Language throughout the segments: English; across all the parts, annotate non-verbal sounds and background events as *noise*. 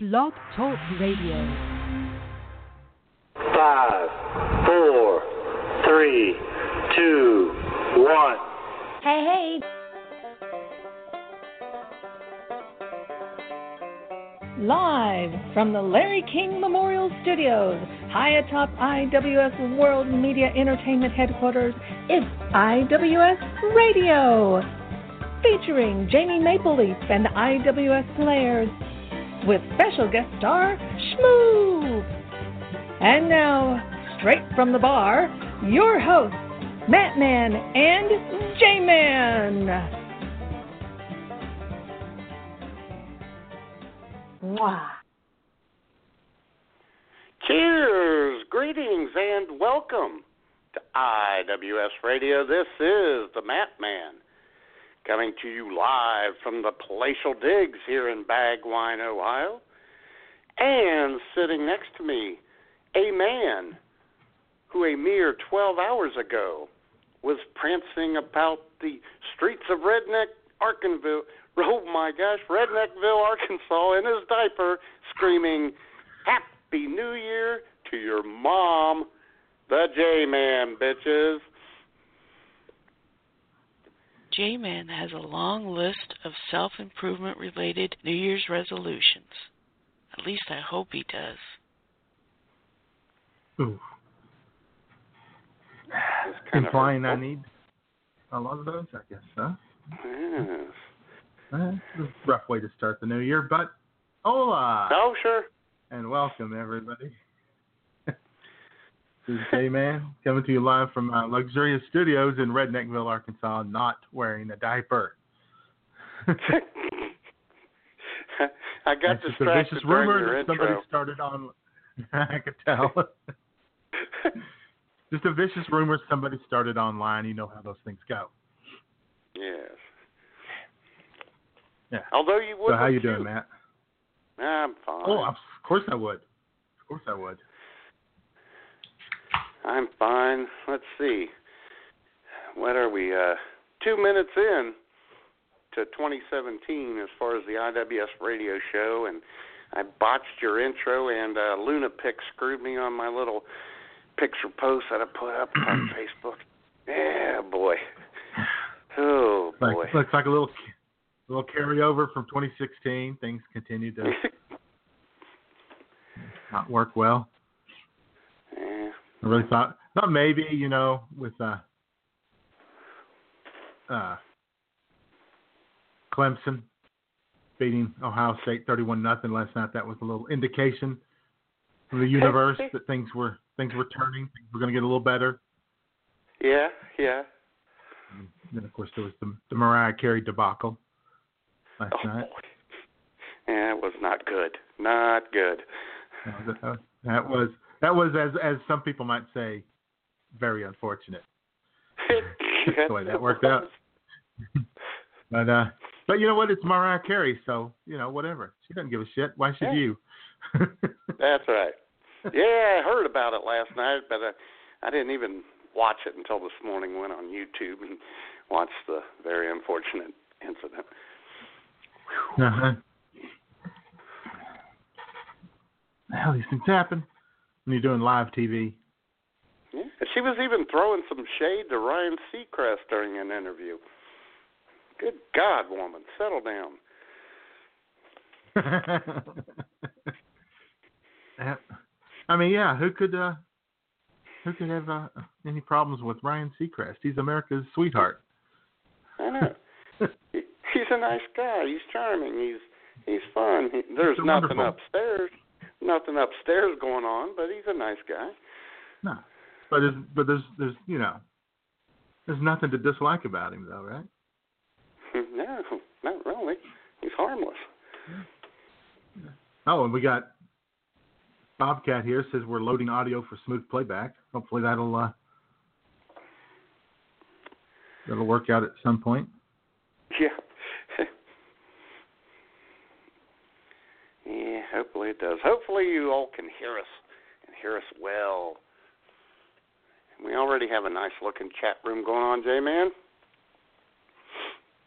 Blog Talk Radio. Five, four, three, two, one. Hey, hey. Live from the Larry King Memorial Studios, high atop IWS World Media Entertainment headquarters, it's IWS Radio. Featuring Jamie Mapleleaf and IWS Players, with special guest star Shmoo. And now, straight from the bar, your hosts, Matt Man and J Man. Cheers, greetings, and welcome to IWS Radio. This is the Matt Man coming to you live from the Palatial Digs here in Bagwine, Ohio. And sitting next to me, a man who a mere 12 hours ago was prancing about the streets of Redneck, Arkansas, *laughs* oh my gosh, Redneckville, Arkansas, in his diaper, screaming, Happy New Year to your mom, the J Man, bitches. J Man has a long list of self improvement related New Year's resolutions. At least I hope he does. Ooh. It's kind of Implying I need a lot of those, I guess, huh? Yes. It's a rough way to start the new year, but hola Oh, sure. and welcome everybody. This is J Man coming to you live from uh, luxurious studios in Redneckville, Arkansas, not wearing a diaper. *laughs* I got That's just a vicious rumor that somebody intro. started on. *laughs* I could tell. *laughs* just a vicious rumor somebody started online. You know how those things go. yes. Yeah. Although you would. So how you doing. Matt? I'm fine. Oh, of course I would. Of course I would. I'm fine. Let's see. What are we? Uh, two minutes in to 2017 as far as the IWS radio show, and I botched your intro, and uh, Luna Pick screwed me on my little picture post that I put up on *clears throat* Facebook. Yeah, boy. Oh Like, boy. looks like a little little carryover from 2016. Things continue to *laughs* not work well. I really thought, thought maybe you know with uh, uh, Clemson beating Ohio State 31 nothing last night, that was a little indication from the universe that things were things were turning. Things were going to get a little better. Yeah, yeah. And then of course there was the, the Mariah Carey debacle last Oh, night. Yeah, it was not good. Not good. That, that was that was as as some people might say, very unfortunate. *laughs* The way that worked out. *laughs* But uh, but you know what? It's Mariah Carey, so you know whatever. She doesn't give a shit. Why should you? *laughs* That's right. Yeah, I heard about it last night, but uh, I didn't even watch it until this morning. Went on YouTube and watched the very unfortunate incident. uh-huh. Hell, these things happen when you're doing live TV. Yeah. And She was even throwing some shade to Ryan Seacrest during an interview. Good God, woman, settle down. *laughs* I mean, yeah, who could uh, who could have uh, any problems with Ryan Seacrest? He's America's sweetheart. I know. *laughs* He- he's a nice guy. He's charming. He's he's fun. He, there's nothing wonderful. upstairs. Nothing upstairs going on, but he's a nice guy. No, but there's but there's there's you know there's nothing to dislike about him though, right? *laughs* No, not really. He's harmless. Oh, and we got Bobcat here says we're loading audio for smooth playback. Hopefully that'll uh, that'll work out at some point. *laughs* Yeah. yeah, hopefully it does. Hopefully you all can hear us and hear us well. We already have a nice looking chat room going on, J Man.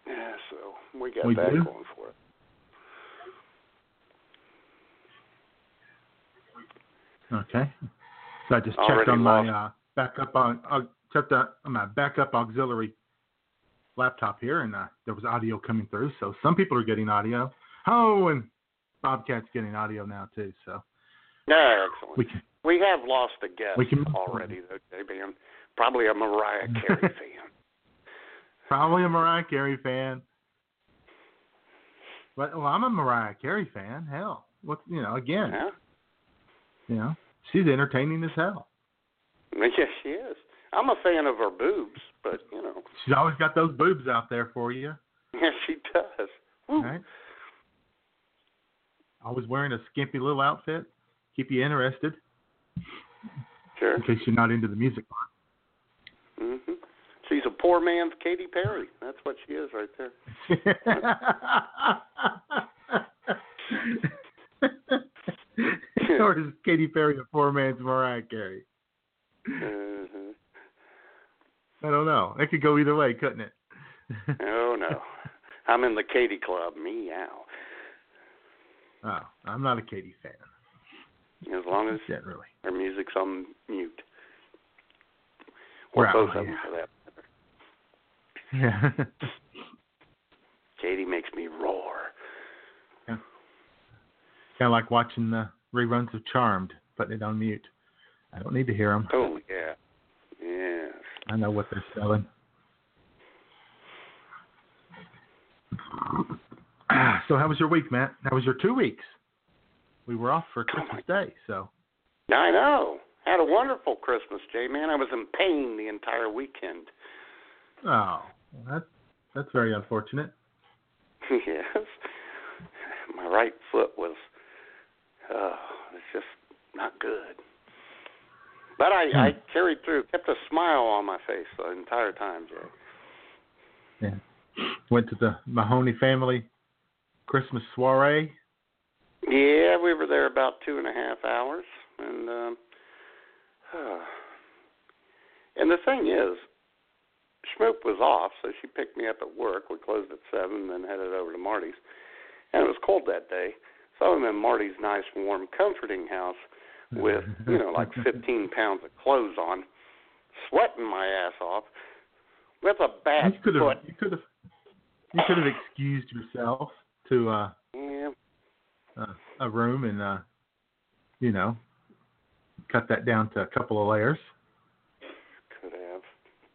Yeah, so we got We that do? going for it. Okay. So I just checked Already on my uh, backup on uh, checked on my backup auxiliary laptop here, and uh, there was audio coming through. So some people are getting audio. Oh, and Bobcat's getting audio now too. So Yeah, excellent. we can. We have lost a guest We can- already, though, JB. Probably a Mariah Carey *laughs* fan. Probably a Mariah Carey fan. But well, I'm a Mariah Carey fan. Hell, what you know? Again, Yeah? you know, she's entertaining as hell. *laughs* Yes, she is. I'm a fan of her boobs, but, you know, She's always got those boobs out there for you, *laughs* yes, she does. Woo. right? Always wearing a skimpy little outfit, keep you interested Sure. in case you're not into the music hmm She's a poor man's Katy Perry. That's what she is right there. or is Katy Perry a poor man's Mariah Carey? hmm I don't know. It could go either way, couldn't it? Oh, no. I'm in the Katy Club. Meow. Oh, I'm not a Katy fan. As long as Generally. her music's on mute. We're Or both of them for that. Yeah. *laughs* Katy makes me roar. kind of like watching the reruns of Charmed, putting it on mute. I don't need to hear them. Oh, yeah. Yes. I know what they're selling. *clears throat* So how was your week, Matt? How was your two weeks? We were off for Christmas *clears throat* Day, so I know. Had a wonderful Christmas, Jay. Man, I was in pain the entire weekend. oh, well, that that's very unfortunate. *laughs* yes. My right foot was, uh, it's just not good. But I, I carried through, kept a smile on my face the entire time, Jay. Yeah. Went to the Mahoney family Christmas soiree. Yeah, we were there about two and a half hours, and um, *sighs* and the thing is, Schmoop was off, so she picked me up at work. We closed at seven, then headed over to Marty's, and it was cold that day. So I'm in Marty's nice, warm, comforting house with *laughs* you know like 15 pounds of clothes on, sweating my ass off, with a bad you could foot. have you could have you could have excused yourself to uh, Yeah, uh, a room and uh, you know cut that down to a couple of layers. could have,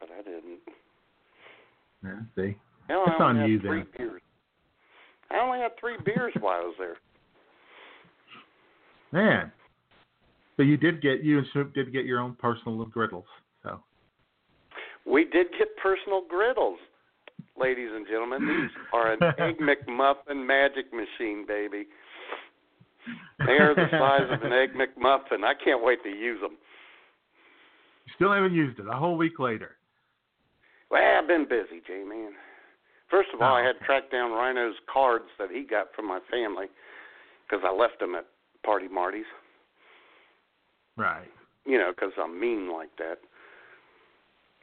but I didn't. Yeah, see, Hell, That's I on only had you three then. beers. I only had three beers while I was there. man. So you did get you and Schmoop did get your own personal little griddles. So We did get personal griddles, ladies and gentlemen. These *laughs* are an egg McMuffin magic machine, baby. They are the size of an egg McMuffin. I can't wait to use them. still haven't used it. A whole week later. Well, I've been busy, J man. First of all, I Oh, had okay. tracked down Rhino's cards that he got from my family because I left them at Party Marty's. Right. You know, because I'm mean like that.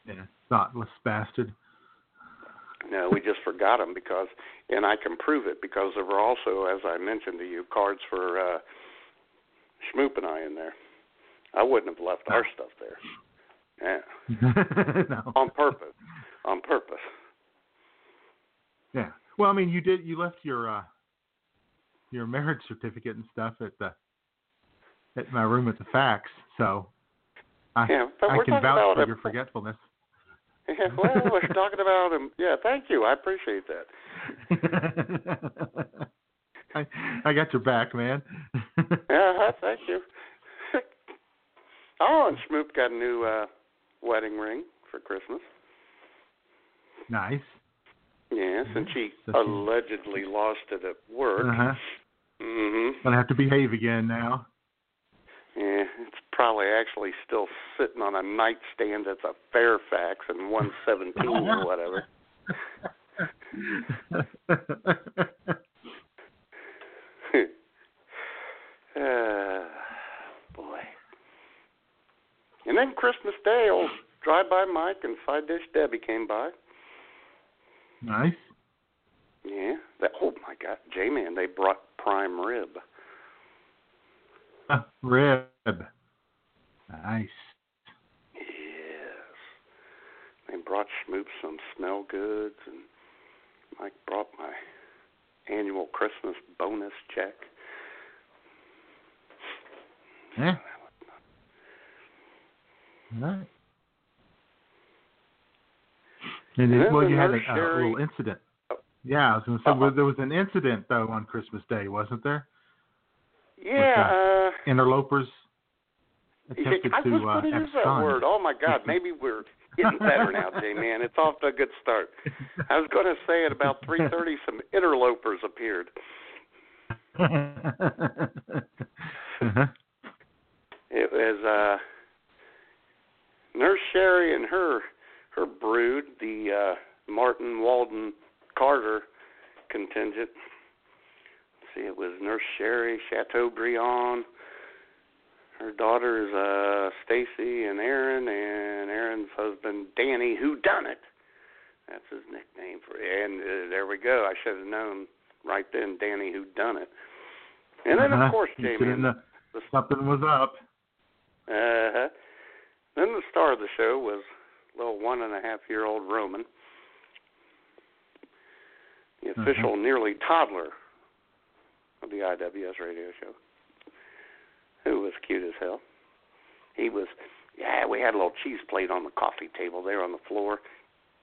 Yeah. Thoughtless bastard. No, we just forgot them because, and I can prove it because there were also, as I mentioned to you, cards for uh, Schmoop and I in there. I wouldn't have left our stuff there. Yeah, *laughs* no. on purpose. On purpose. Yeah. Well, I mean, you did. You left your uh, your marriage certificate and stuff at the at my room at the fax, so I Yeah, I can vouch about for your forgetfulness. Yeah, *laughs* well, we're talking about him. Yeah, thank you. I appreciate that. *laughs* I I got your back, man. Yeah, *laughs* thank you. oh, and Schmoop got a new uh, wedding ring for Christmas. nice. Yes, and she So she- allegedly lost it at work. Uh huh. Mhm. Gonna have to behave again now. Yeah, it's probably actually still sitting on a nightstand that's a Fairfax and 117 or whatever. uh, *laughs* boy. And then Christmas Day, old Drive By Mike and Side Dish Debbie came by. nice. Yeah. That, oh my God, J Man, they brought prime rib. *laughs* Rib. Nice. Yes. They brought Schmoop some smell goods, and Mike brought my annual Christmas bonus check. Yeah. All right. And And it, well, you had a, a little incident. Oh. Yeah, I was going to say well, there was an incident though on Christmas Day, wasn't there? Yeah, uh, Interlopers attempted I to was uh, going to use that word. Oh my God, *laughs* maybe we're getting better now, J man. It's off to a good start. I was going to say at about three thirty, *laughs* some interlopers appeared. uh-huh. It was uh, Nurse Sherry and her her brood, the uh, Martin Walden Carter contingent. See, it was Nurse Sherry, Chateaubriand. Her daughters, uh, Stacy and Aaron, and Aaron's husband, Danny, who done it. That's his nickname for it. And uh, there we go. I should have known right then, Danny, who done it. And then, Uh-huh. of course, You J should've Man. kno- something was up. Uh huh. Then the star of the show was little one and a half year old Roman, the Uh-huh. official nearly toddler of the IWS radio show, who was cute as hell. He was, yeah, we had a little cheese plate on the coffee table there on the floor,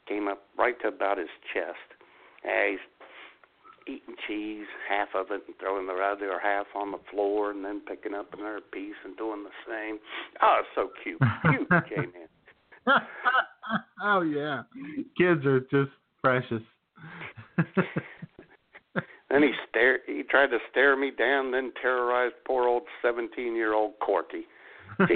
came up right to about his chest. Yeah, he's eating cheese, half of it, and throwing the other half on the floor, and then picking up another piece and doing the same. Oh, it's so cute, cute, *laughs* J man. *laughs* oh yeah, kids are just precious. *laughs* Then he stared. He tried to stare me down, then terrorized poor old seventeen-year-old Corky. *laughs*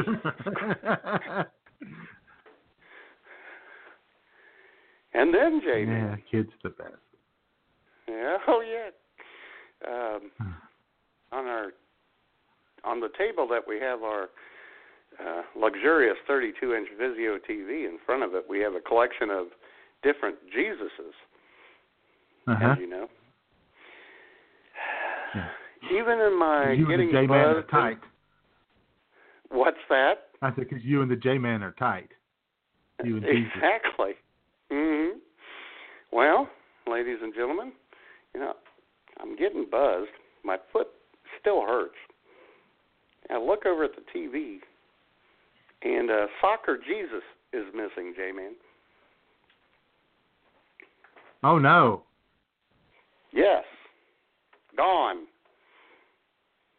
And then J yeah, kids the best. yeah, oh yeah. Um, on our on the table that we have our uh, luxurious 32-inch Vizio TV in front of it, we have a collection of different Jesuses, Uh-huh. as you know. *sighs* Even in my you and getting the J man are buzzed tight. and- What's that? I said because you and the J man are tight. You and. Exactly. hmm Well, ladies and gentlemen, you know, I'm getting buzzed. My foot still hurts. I look over at the TV, and uh, Soccer Jesus is missing, J Man. Oh no. Yes. Gone.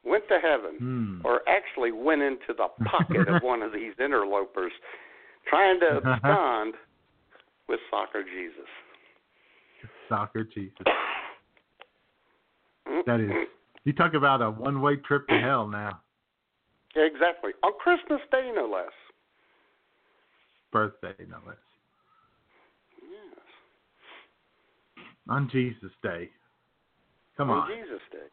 Went to heaven. Hmm. or actually went into the pocket of *laughs* one of these interlopers trying to abscond with Soccer Jesus. Soccer Jesus. *coughs* That is. You talk about a one-way trip to hell now. Exactly. On Christmas Day, no less. Birthday, no less. Yes. On Jesus Day. Come on on. Jesus Day.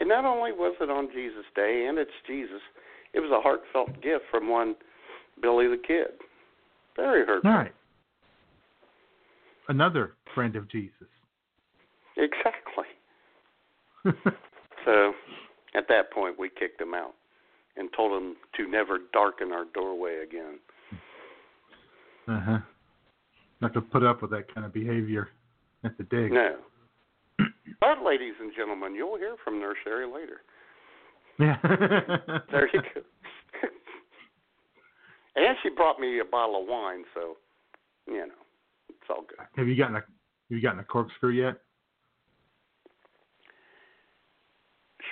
And not only was it on Jesus Day, and it's Jesus, it was a heartfelt gift from one Billy the Kid. Very heartfelt. All right. Another friend of Jesus. Exactly. *laughs* So at that point, we kicked him out and told him to never darken our doorway again. Uh huh. Not to put up with that kind of behavior at the dig. No. But, ladies and gentlemen, you'll hear from Nurse Sherry later. Yeah. *laughs* There you go. *laughs* and she brought me a bottle of wine, so you know it's all good. Have you gotten a Have you gotten a corkscrew yet?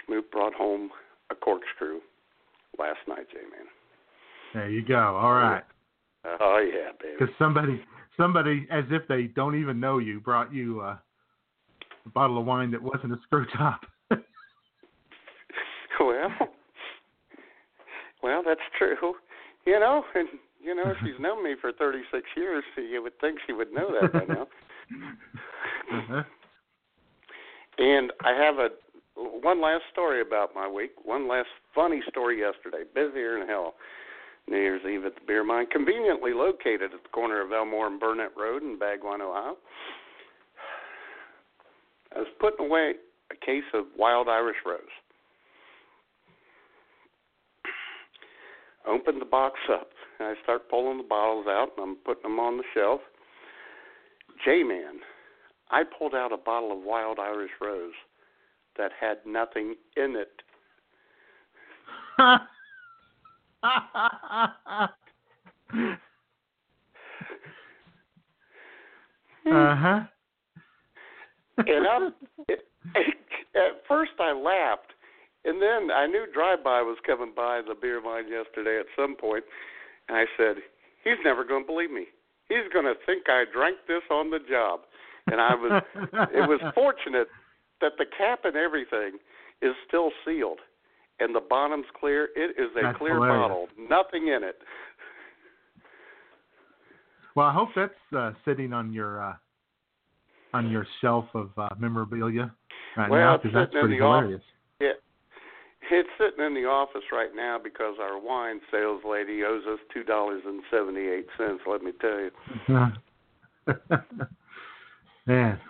Schmoop brought home a corkscrew last night, J man. There you go. All right. Oh yeah, baby. Because somebody, somebody, as if they don't even know you, brought you uh, a bottle of wine that wasn't a screw top. *laughs* Well, well, that's true. You know, and you know, she's known me for 36 years, you would think she would know that by now. uh-huh. And I have a one last story about my week. One last funny story yesterday. Busier than hell. New Year's Eve at the Beer Mine, conveniently located at the corner of Elmore and Burnett Road in Bagwan, Ohio. I was putting away a case of wild Irish rose. *clears throat* open the box up. And I start pulling the bottles out and I'm putting them on the shelf. J Man, I pulled out a bottle of wild Irish rose that had nothing in it. *laughs* uh huh. And I'm, it, *laughs* at first I laughed, and then I knew Drive By was coming by the Beer Mine yesterday at some point, and I said, "He's never going to believe me. He's going to think I drank this on the job." And I was, it was *laughs* fortunate that the cap and everything is still sealed, and the bottom's clear. It is a That's clear hilarious. bottle, nothing in it. Well, I hope that's uh, sitting on your uh, on your shelf of uh, memorabilia right Well, now because that's pretty hilarious. off- hilarious. It's sitting in the office right now because our wine sales lady owes us two dollars and seventy eight cents. Let me tell you. *laughs* Man,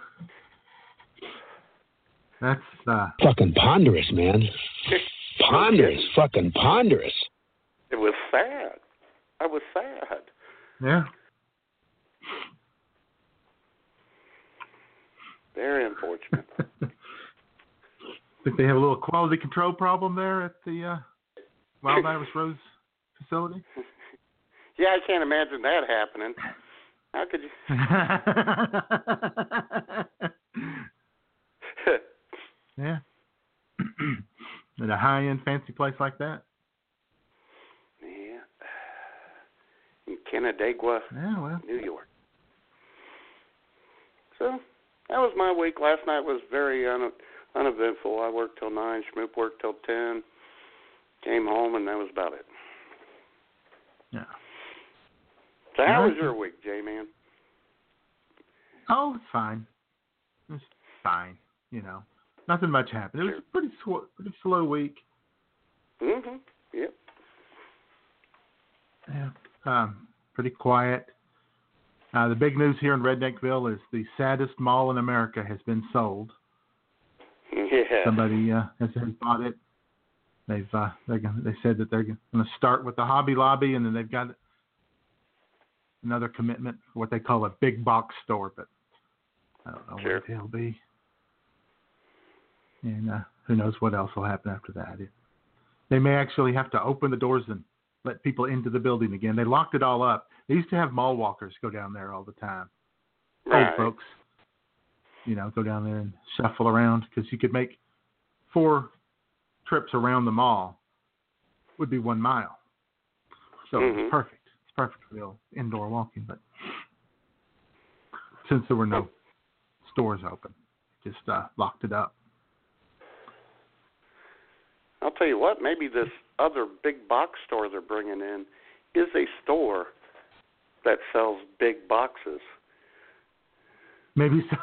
that's uh, Fucking ponderous, man. *laughs* Ponderous. Fucking ponderous. It was sad. I was sad. yeah. Very unfortunate. *laughs* Think they have a little quality control problem there at the uh, Wild *laughs* Irish Rose facility? *laughs* yeah, I can't imagine that happening. How could you? yeah. *clears throat* At a high-end fancy place like that. yeah. In Canandaigua, Yeah, well. New York. So that was my week. Last night was very un- uneventful. I worked till nine. Schmoop worked till ten. Came home, and that was about it. Yeah. So how was your week, J Man? Oh, it's fine. It's fine. You know, nothing much happened. It was a pretty sw- pretty slow week. Mhm. Yep. Yeah. Um, pretty quiet. Uh, the big news here in Redneckville is the saddest mall in America has been sold. Yeah. Somebody uh, has, has bought it. They've uh, they're they said that they're going to start with the Hobby Lobby, and then they've got another commitment for what they call a big box store, but I don't know Sure. what it'll be. And uh, who knows what else will happen after that? It, they may actually have to open the doors and let people into the building again. They locked it all up. They used to have mall walkers go down there all the time. Right. Old folks, you know, go down there and shuffle around because you could make four trips around the mall would be one mile. So Mhm. it's perfect. It's perfect for the indoor walking. But since there were no stores open, just uh, locked it up. I'll tell you what. Maybe this other big box store they're bringing in is a store that sells big boxes. Maybe so.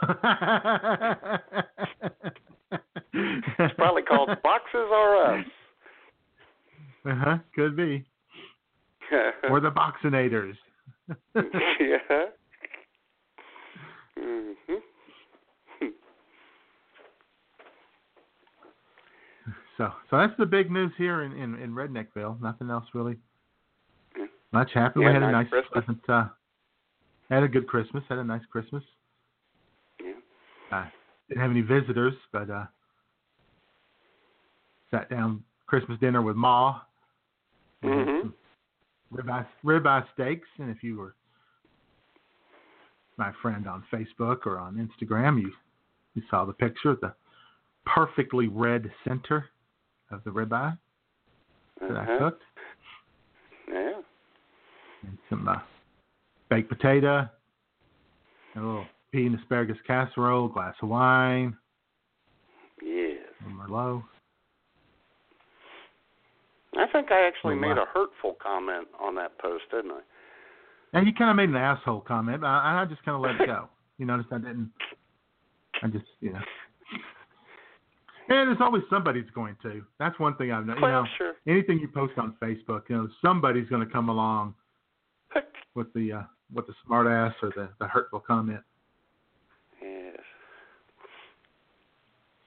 It's probably called Boxes R Us. Uh huh. Could be. *laughs* Or the Boxinators. *laughs* yeah. Mhm. So, so that's the big news here in in, in Redneckville. Nothing else really Yeah. much happened. Yeah, we had a nice Christmas. pleasant, uh, had a good Christmas. Had a nice Christmas. Yeah. Uh, didn't have any visitors, but uh, sat down Christmas dinner with Ma. We had Mhm. Ribeye, ribeye steaks, and if you were my friend on Facebook or on Instagram, you you saw the picture of the perfectly red center of the ribeye that I Uh-huh. cooked, Yeah. and some uh, baked potato, a little pea and asparagus casserole, glass of wine, Yes. Merlot. I think I actually made a hurtful comment on that post, didn't I? And you kind of made an asshole comment, I, I just kind of let it go. You notice I didn't. I just, you know. And there's always somebody's going to. That's one thing I've known. You know, sure. anything you post on Facebook, you know, somebody's going to come along *laughs* with the uh, with the smart ass or the, the hurtful comment. yes.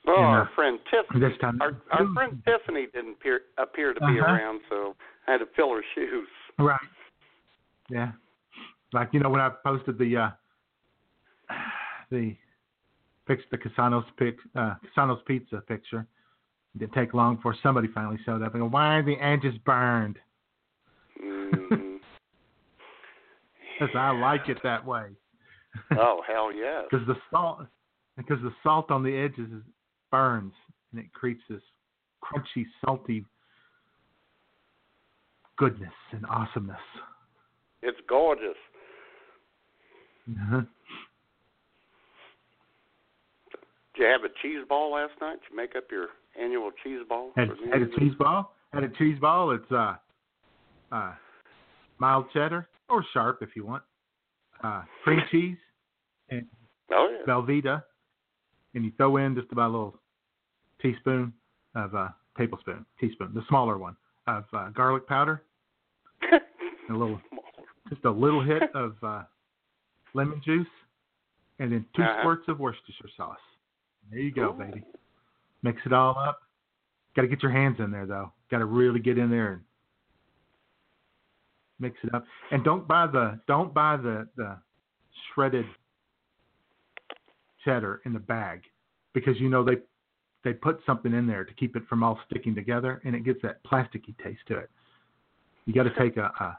Well, And, uh, our friend Tiffany, this time, our our friend Tiffany didn't appear appear to be Uh-huh. around, so I had to fill her shoes. Right. Yeah. Like you know when I posted the uh *sighs* the fix the Casanos pic uh Casanos pizza picture. It didn't take long before somebody finally showed up and go, Why are the edges burned? *laughs* Mhm. Because I like it that way. *laughs* oh hell yes. Because the salt because the salt on the edges is, burns and it creates this crunchy, salty goodness and awesomeness. It's gorgeous. Uh-huh. Did you have a cheese ball last night? Did you make up your annual cheese ball? Had, had a cheese ball. Had a cheese ball. It's uh, uh, mild cheddar or sharp if you want. Uh, cream *laughs* cheese and Oh yeah. Velveeta, and you throw in just about a little teaspoon of uh, tablespoon, teaspoon, the smaller one of uh, garlic powder, *laughs* a little, just a little hit of uh, lemon juice, and then 2 Uh-huh. squirts of Worcestershire sauce. There you go, Ooh. baby. Mix it all up. Got to get your hands in there though. Got to really get in there and mix it up. And don't buy the don't buy the the shredded cheddar in the bag because you know they they put something in there to keep it from all sticking together and it gets that plasticky taste to it. You got to *laughs* take a, a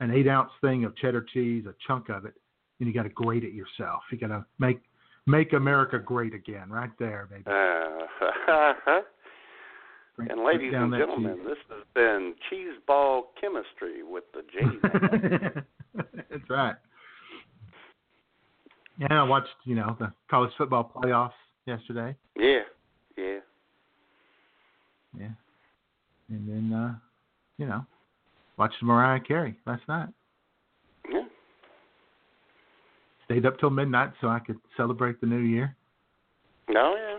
an eight ounce thing of cheddar cheese, a chunk of it, and you got to grate it yourself. You got to make make America great again, right there, baby. Uh, Bring- and ladies and gentlemen, this has been cheese ball chemistry with the J *laughs* That's right. Yeah, I watched you know the college football playoffs yesterday. yeah, yeah. Yeah. And then, uh, you know, watched Mariah Carey last night. Yeah. Stayed up till midnight so I could celebrate the new year. Oh yeah.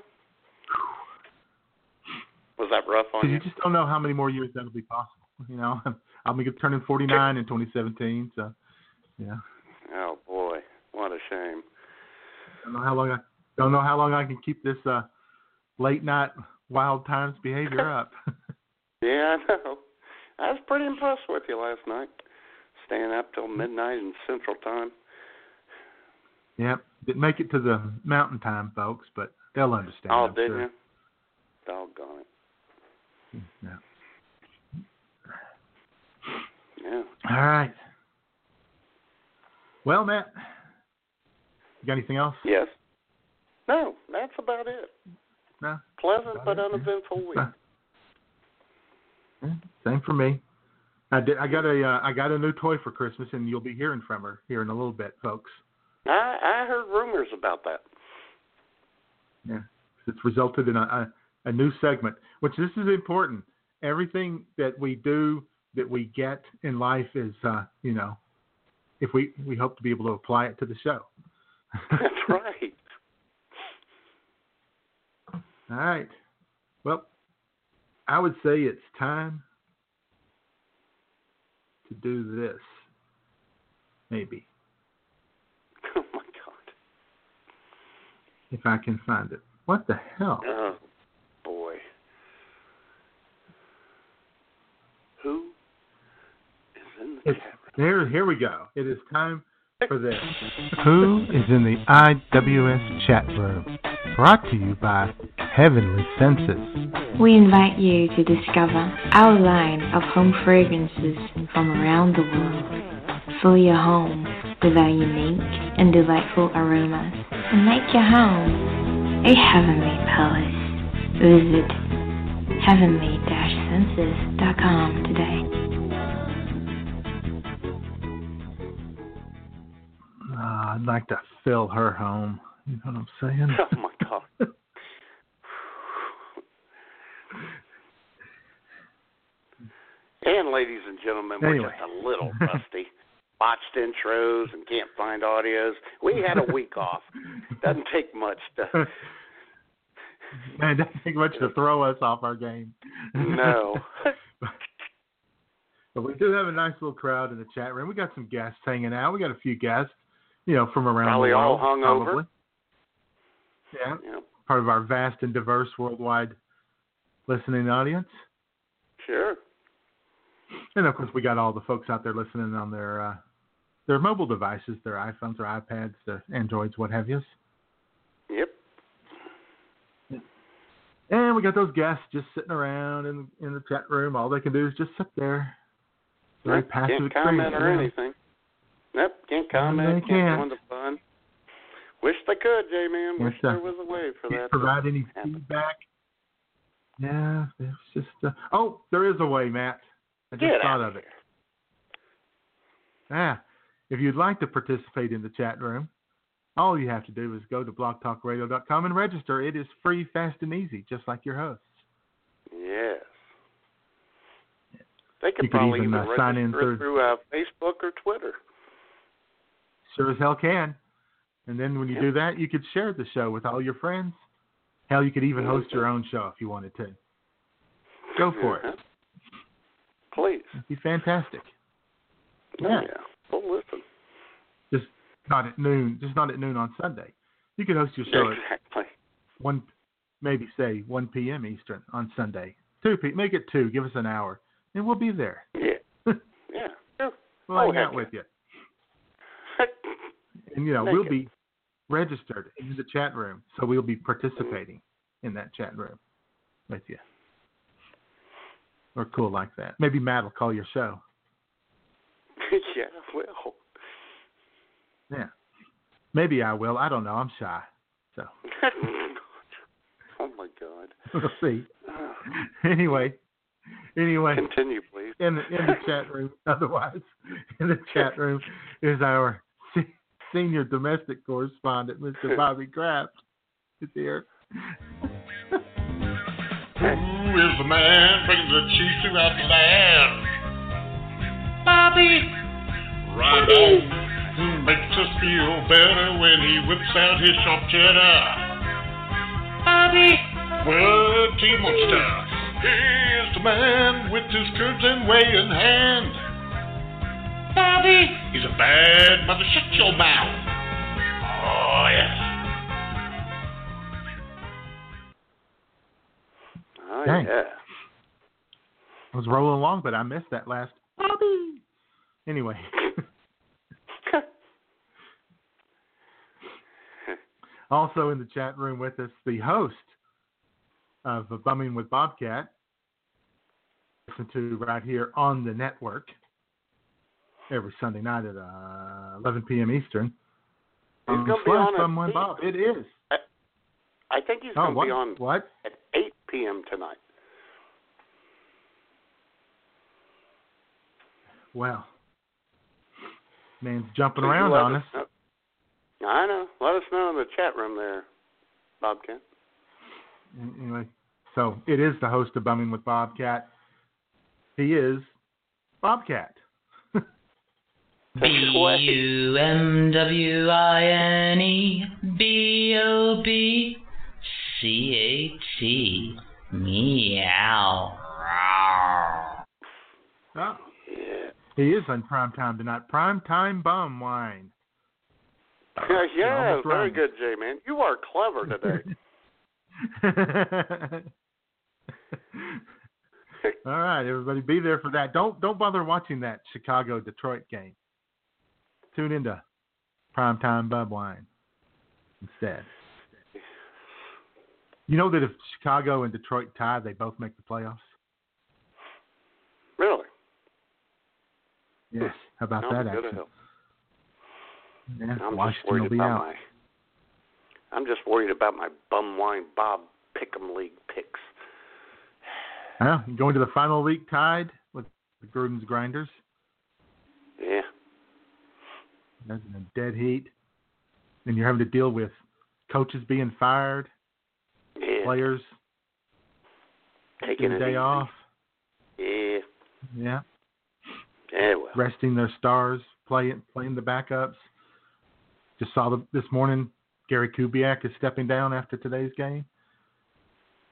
*sighs* Was that rough on you? you just don't know how many more years that'll be possible. You know, *laughs* I'm going to turn 49 in 2017. So, yeah. Oh boy, what a shame. Don't know how long I don't know how long I can keep this uh, late night wild times behavior *laughs* up. *laughs* Yeah, I know. I was pretty impressed with you last night, staying up till midnight in Central Time. Yep. Didn't make it to the mountain time, folks, but they'll understand. oh, didn't sure. you? Doggone it. Yeah. Yeah. All right. Well, Matt, you got anything else? Yes. No, that's about it. No. Pleasant but it, yeah. uneventful week. Yeah, Same for me. I did. I got a. Uh, I got a new toy for Christmas, and you'll be hearing from her here in a little bit, folks. I I heard rumors about that. Yeah, it's resulted in a, a a new segment, which this is important. Everything that we do, that we get in life, is uh, you know, if we we hope to be able to apply it to the show. That's *laughs* right. All right. Well, I would say it's time to do this. Maybe. Oh my God. If I can find it. What the hell? Oh boy. Who is in the It's, chat there, here we go. It is time for this. Who is in the IWS chat room? Brought to you by Heavenly Senses. We invite you to discover our line of home fragrances from around the world. Fill your home with our unique and delightful aromas and make your home a heavenly palace. Visit heavenly-senses.com today. Uh, I'd like to fill her home. You know what I'm saying? *laughs* Oh my God. *laughs* And ladies and gentlemen, we're Anyway. just a little *laughs* rusty. Botched intros and can't find audios. We had a week *laughs* off. Doesn't take much to. Man, it doesn't take much to throw us off our game. No. *laughs* But we do have a nice little crowd in the chat room. We got some guests hanging out. We got a few guests, you know, from around Probably the all world. probably. Yeah, Yeah. part of our vast and diverse worldwide listening audience. Sure. And of course, we got all the folks out there listening on their uh, their mobile devices, their iPhones, their iPads, their Androids, what have you. Yep. And we got those guests just sitting around in in the chat room. All they can do is just sit there. Very Yep, passive Can't comment or anything. Nope, can't comment. they can't can't. join the fun. Wish they could, J man. Wish there was a way for Can't that. provide any happen. feedback. Yeah, it's just. Uh, oh, there is a way, Matt. I just Get thought of it. Ah, if you'd like to participate in the chat room, all you have to do is go to blogtalkradio.com and register. It is free, fast, and easy, just like your hosts. Yes. They could You could probably even, uh, register sign in through- through uh, Facebook or Twitter. Sure as hell can. And then when you Yep. do that, you could share the show with all your friends. Hell, you could even host your own show if you wanted to. Go for it. Uh-huh. Please. It'd be fantastic. Oh, Yeah. Well, listen. Just not at noon. Just not at noon on Sunday. You could host your show at exactly. one, maybe say 1 p.m. Eastern on Sunday. Two p. Make it two. Give us an hour, and we'll be there. Yeah. *laughs* Yeah. yeah. we'll Oh, hang out with you, *laughs* and you know we'll it. be registered in the chat room, so we'll be participating in that chat room with you. Or cool like that. Maybe Matt will call your show. *laughs* yeah, well. Yeah. Maybe I will. I don't know. I'm shy. So *laughs* oh my God. *laughs* we'll see. *sighs* Anyway. Anyway. Continue, please. in the in the chat room. Otherwise, in the chat room is our se- senior domestic correspondent, Mr. Bobby Kraft, is here. Who is the man bringing the cheese throughout the land? Bobby! Right on. Who makes us feel better when he whips out his sharp cheddar? Bobby! Well, T-Monster. He's the man with his curves and way in hand. Bobby! He's a bad mother. Shut your mouth. Oh, yes. Oh, Dang. yeah. I was rolling along, but I missed that last Bobby. Anyway, *laughs* also in the chat room with us, the host of Bum Wine with Bobcat. Listen to right here on the network every Sunday night at uh, 11 p.m. Eastern. He's Um, gonna be on at Bumming with eight. Bob. It is. I think he's Oh, going to be on What? at 8 p.m. tonight. Well, man's jumping So around on us us. I know. Let us know in the chat room there, Bobcat. Anyway, so it is the host of Bum Wine with Bobcat. He is Bobcat. Take it away. U M W I N E B O B C A T. Meow. Oh, Yeah. He is on prime time tonight. Prime time bum wine. *laughs* yeah, very good, J Man. You are clever today. *laughs* *laughs* All right, everybody, be there for that. Don't don't bother watching that Chicago Detroit game. Tune into primetime bub wine instead. You know that if Chicago and Detroit tie, they both make the playoffs. really? Yes. How about that action? Yeah, I'm just Washington worried will be about out. my. I'm just worried about my bum wine Bob Pick'em League picks. Well, you going to the final week tied with the Gruden's Grinders. Yeah. That's in a dead heat. And you're having to deal with coaches being fired, Yeah. players Taking taking a day easy. off. Yeah. Yeah. Yeah. Well. resting their stars, playing playing the backups. Just saw the, this morning Gary Kubiak is stepping down after today's game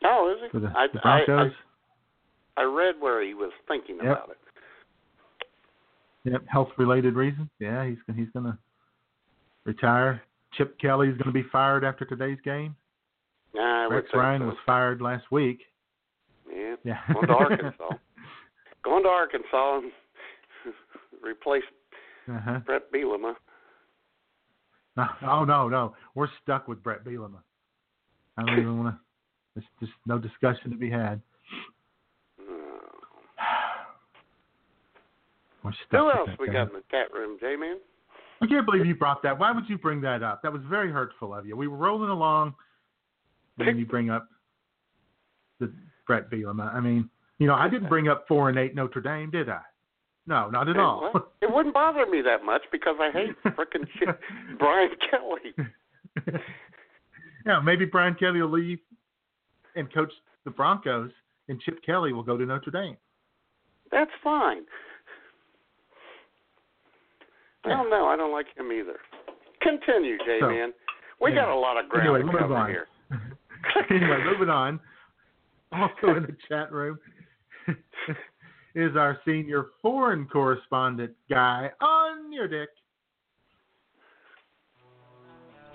Oh, is he? the, I, the Broncos. I I read where he was thinking Yep. about it. yep, health related reasons. Yeah, he's he's gonna retire. Chip Kelly's gonna be fired after today's game. Nah, Rex Ryan so. was fired last week. Yeah. Yeah. Going to Arkansas. *laughs* Going to Arkansas and replace uh-huh. Brett Bielema. No, *laughs* oh no, no, we're stuck with Brett Bielema. I don't even want to. There's just no discussion to be had. *sighs* We're stuck Who else we guy. got in the chat room, J-Man? I can't believe you brought that. Why would you bring that up? That was very hurtful of you. We were rolling along, and then you bring up the Brett Bielema. I mean, you know, I didn't bring up four and eight Notre Dame, did I? No, not at all. Well, it wouldn't bother me that much because I hate *laughs* frickin' Brian Kelly. *laughs* yeah, maybe Brian Kelly will leave and coach the Broncos, and Chip Kelly will go to Notre Dame. That's fine. I don't know. I don't like him either. Continue, J-Man. we yeah. got a lot of ground Anyway, to cover on. here. *laughs* anyway, moving on. Also in the chat room is our senior foreign correspondent guy on your dick.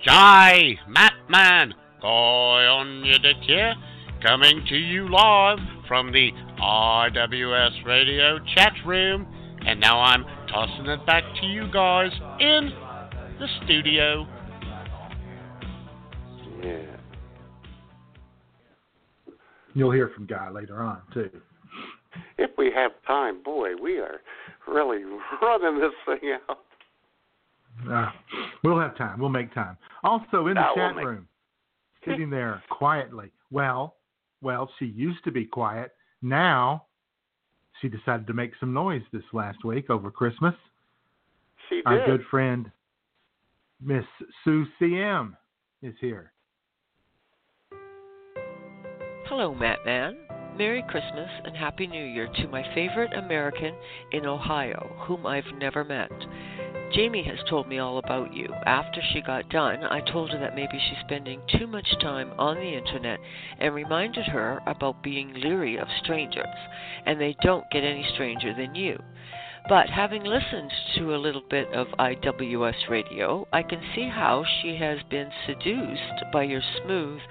Jai, Matt Man, guy on your dick here, coming to you live from the IWS Radio chat room. And now I'm tossing it back to you guys in the studio. Yeah. You'll hear from Guy later on too. If we have time, boy, we are really *laughs* running this thing out. Uh, we'll have time. We'll make time. Also in the No, we'll chat make- room, sitting there quietly. Well, well, she used to be quiet. Now she decided to make some noise this last week over Christmas. She did. Our did. good friend Miss Sue CM is here. Hello, Matt Man. Merry Christmas and Happy New Year to my favorite American in Ohio, whom I've never met. Jamie has told me all about you. After she got done, I told her that maybe she's spending too much time on the internet and reminded her about being leery of strangers, and they don't get any stranger than you. But having listened to a little bit of IWS radio, I can see how she has been seduced by your smooth,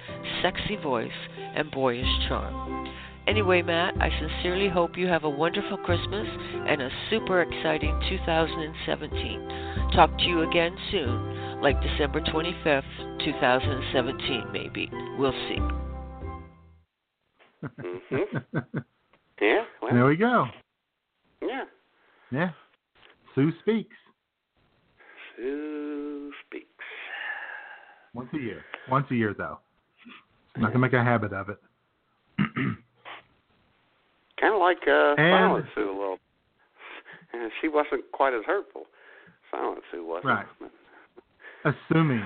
sexy voice and boyish charm. Anyway, Matt, I sincerely hope you have a wonderful Christmas and a super exciting 2017. Talk to you again soon, like December 25th, 2017, maybe. We'll see. Mm-hmm. Yeah. Well, there we go. yeah. Yeah. Sue speaks Sue speaks. once a year. Once a year, though. I'm not gonna make a habit of it. Kind of like uh, Silent Sue a little. *laughs* And she wasn't quite as hurtful. Silent Sue wasn't. Right. Assuming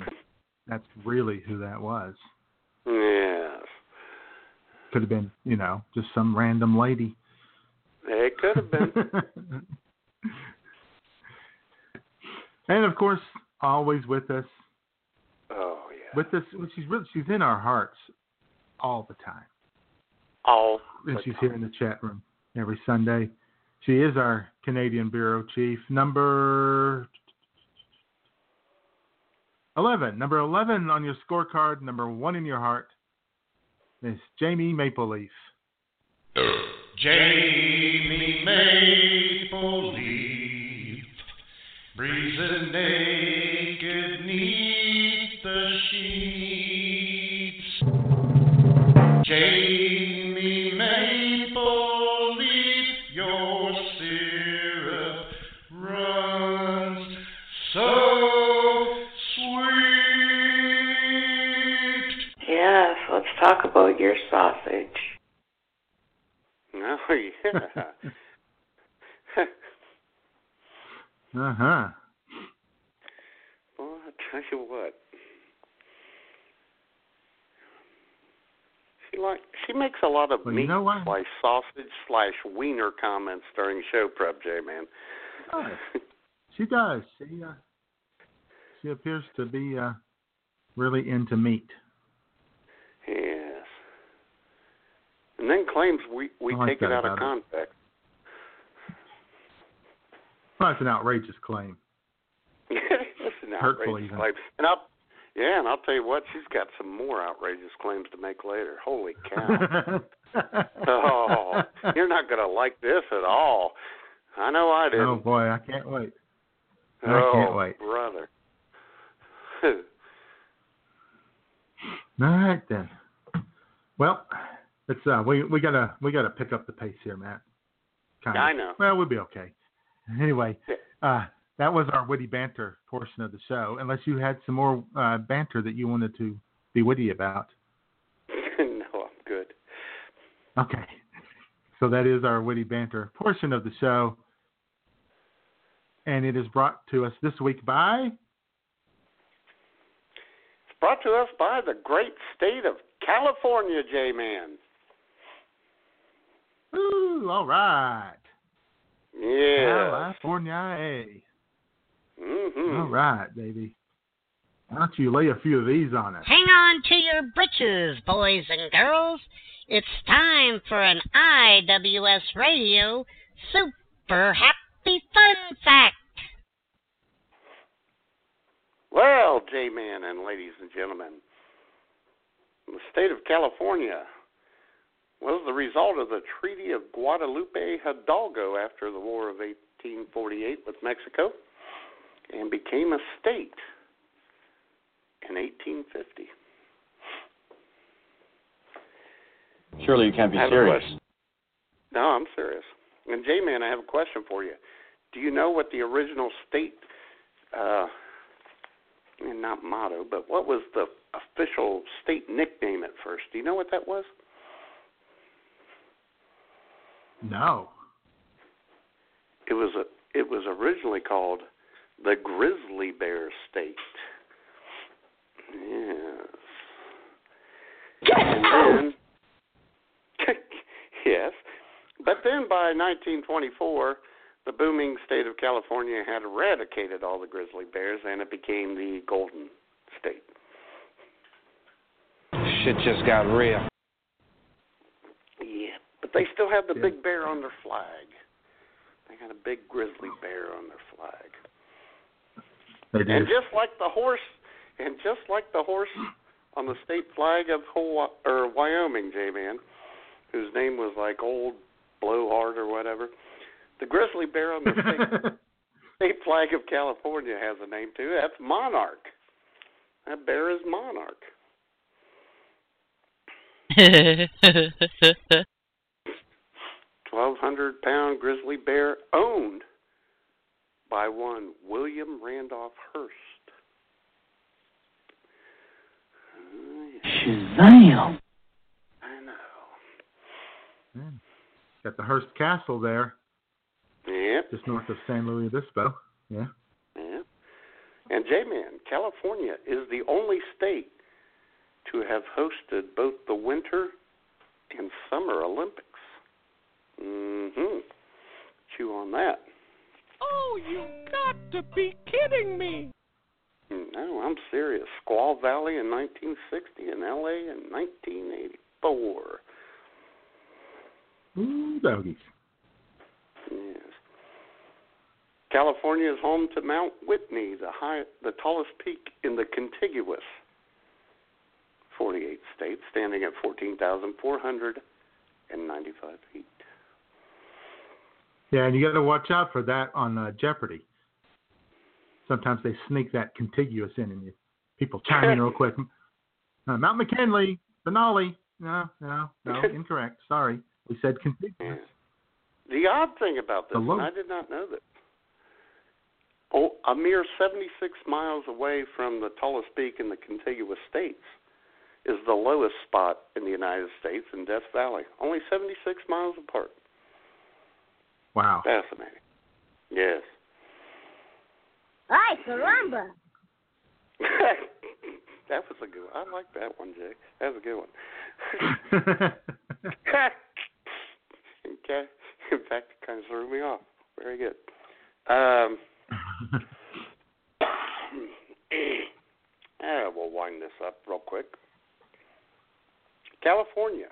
that's really who that was. Yes. Could have been, you know, just some random lady. It could have been. *laughs* and of course, always with us. oh yeah. With us, she's really, she's in our hearts all the time. All. And she's time. here in the chat room every Sunday. She is our Canadian bureau chief, number eleven. Number eleven on your scorecard, number one in your heart. Miss Jamie Maple Leaf. Jamie Maple Leaf, breezing naked neath the sheets. Talk about your sausage. Oh yeah. *laughs* *laughs* Uh huh. well, I'll tell you what. She like she makes a lot of Well, you meat know slash sausage slash wiener comments during show prep, J man. She does. She uh, she appears to be uh, really into meat. Yes. And then claims we we like take it out of context. Well, that's an outrageous claim. *laughs* It's an Hurtful outrageous even. claim. And I'll Yeah, and I'll tell you what, she's got some more outrageous claims to make later. Holy cow. *laughs* oh, you're not going to like this at all. I know I didn't. Oh boy, I can't wait. I oh, can't wait. brother. *laughs* All right then. Well, it's uh we we gotta we gotta pick up the pace here, Matt. Kind of. I know. Well, we'll be okay. *laughs* Anyway, uh that was our witty banter portion of the show. Unless you had some more uh, banter that you wanted to be witty about. *laughs* no, I'm good. Okay. So that is our witty banter portion of the show. And it is brought to us this week by It's brought to us by the great state of California, J Man. Ooh, all right. Yeah. California. Mm-hmm. All right, baby. Why don't you lay a few of these on us? Hang on to your britches, boys and girls. It's time for an IWS Radio Super Happy Fun Fact. Well, J Man and ladies and gentlemen, the state of California was the result of the Treaty of Guadalupe Hidalgo after the War of 1848 with Mexico and became a state in 1850. Surely you can't be I have a serious. No, I'm serious. And J Man, I have a question for you. Do you know what the original state, uh, and not motto, but what was the official state nickname at first? Do you know what that was? No. It was a. It was originally called the Grizzly Bear State. Yes. And then, *laughs* yes, but then by 1924, the booming state of California had eradicated all the grizzly bears, and it became the Golden State. Shit just got real. Yeah, but they still have the big bear on their flag. They got a big grizzly bear on their flag. They do. And just like the horse, and just like the horse on the state flag of Hawaii, or Wyoming, J-Man, whose name was like Old Blowhard or whatever, the grizzly bear on the state, *laughs* state flag of California has a name too. That's Monarch. That bear is Monarch. *laughs* Twelve hundred pound grizzly bear owned by one William Randolph Hearst. Shazam! I know. Yeah. Got the Hearst Castle there, Yep. just north of San Luis Obispo. Yeah. Yeah. And J-Man, California is the only state to have hosted both the Winter and Summer Olympics. Mm-hmm. Chew on that. Oh, you got to be kidding me! No, I'm serious. Squaw Valley in 1960 and LA in 1984. Ooh, doggies. Yes. California is home to Mount Whitney, the high, the tallest peak in the contiguous 48 states, standing at 14,495 feet. Yeah, and you got to watch out for that on uh, Jeopardy. Sometimes they sneak that contiguous in, and you, people chime in real quick. Uh, Mount McKinley, Denali. No, no, no, *laughs* incorrect. Sorry, we said contiguous. The odd thing about this, and I did not know this, oh, a mere 76 miles away from the tallest peak in the contiguous states is the lowest spot in the United States in Death Valley. Only 76 miles apart. Wow. Fascinating. Yes. Ay, caramba. *laughs* that was a good one. I like that one, Jay. That was a good one. *laughs* *laughs* okay. In fact, it kind of threw me off. Very good. Um, uh, *coughs* we'll wind this up real quick. California,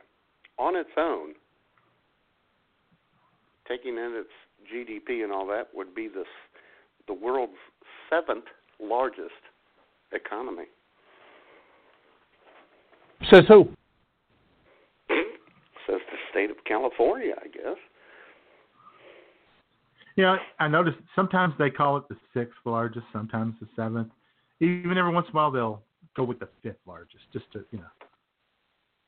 on its own, taking in its GDP and all that, would be the the world's seventh largest economy. Says who? *clears throat* Says the state of California, I guess. Yeah, I noticed sometimes they call it the sixth largest, sometimes the seventh. Even every once in a while they'll go with the fifth largest, just to you know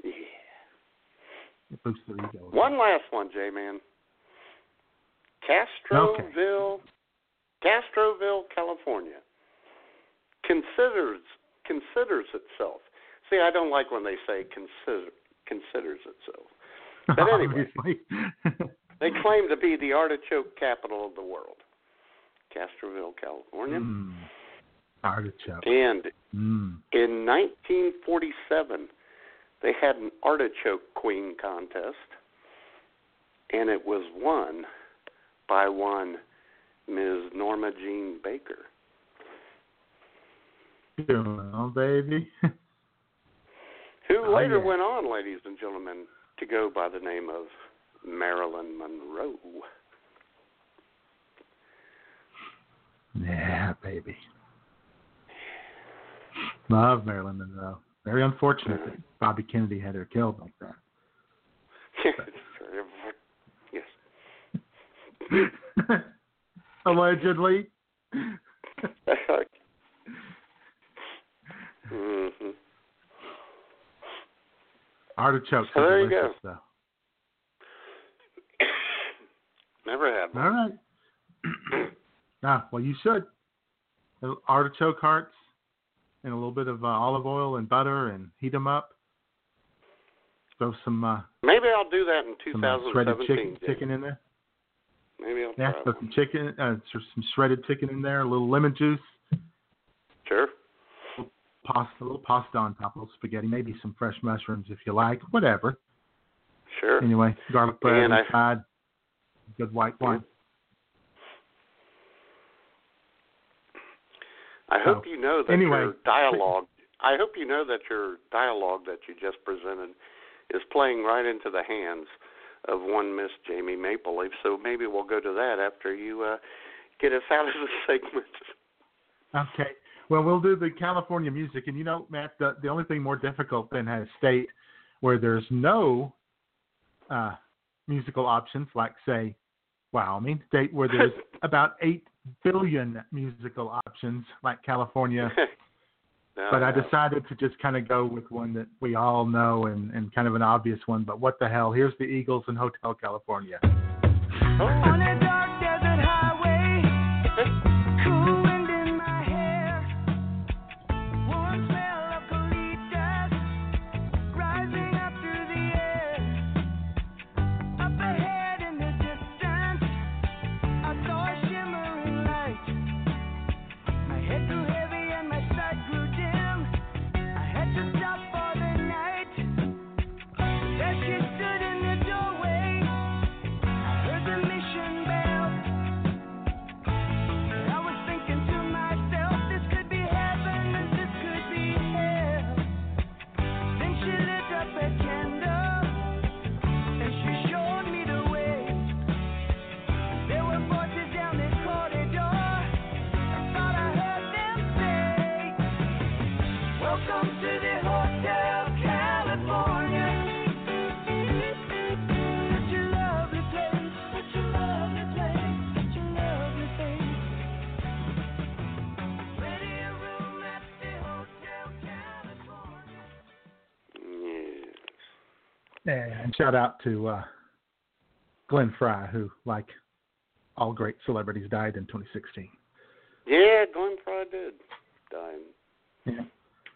Yeah. boost their ego. One last one, J Man. Castroville, Castroville, California, considers considers itself. See, I don't like when they say consider considers itself. But *laughs* anyway, *laughs* they claim to be the artichoke capital of the world. Castroville, California. mm. Artichoke. And Mm. in 1947, they had an artichoke queen contest, and it was won by one Ms. Norma Jean Baker. Oh, baby. *laughs* who Oh, later yeah. went on, ladies and gentlemen, to go by the name of Marilyn Monroe. Yeah, baby. Love Marilyn Monroe. Very unfortunate that Bobby Kennedy had her killed like that. *laughs* *laughs* Allegedly. hmm Artichokes So there you go. though. *coughs* Never had one. All right. *coughs* ah, well, you should. Artichoke hearts and a little bit of uh, olive oil and butter and heat them up. Throw some uh, Maybe I'll do that in 2017. some uh, shredded chicken, chicken in there. Maybe I'll Yeah, try some chicken, uh, some shredded chicken in there, a little lemon juice, Sure. pasta, a little pasta on top, a little spaghetti, maybe some fresh mushrooms if you like, whatever. Sure. Anyway, garlic bread And I- inside, good white wine. I hope you know that anyway. your dialogue. *laughs* I hope you know that your dialogue that you just presented is playing right into the hands of one Miss Jamie Maple Leaf. So maybe we'll go to that after you uh, get us out of the *laughs* segment. Okay. Well, we'll do the California music, and you know, Matt, the the only thing more difficult than a state where there's no uh, musical options, like say Wyoming, state where there's *laughs* about eight billion musical options, like California. *laughs* No, but I no. decided to just kind of go with one that we all know and, and kind of an obvious one. But what the hell? Here's the Eagles in Hotel California. Oh. On And shout out to uh, Glenn Frey, who, like all great celebrities, died in 2016. Yeah, Glenn Frey did die Yeah.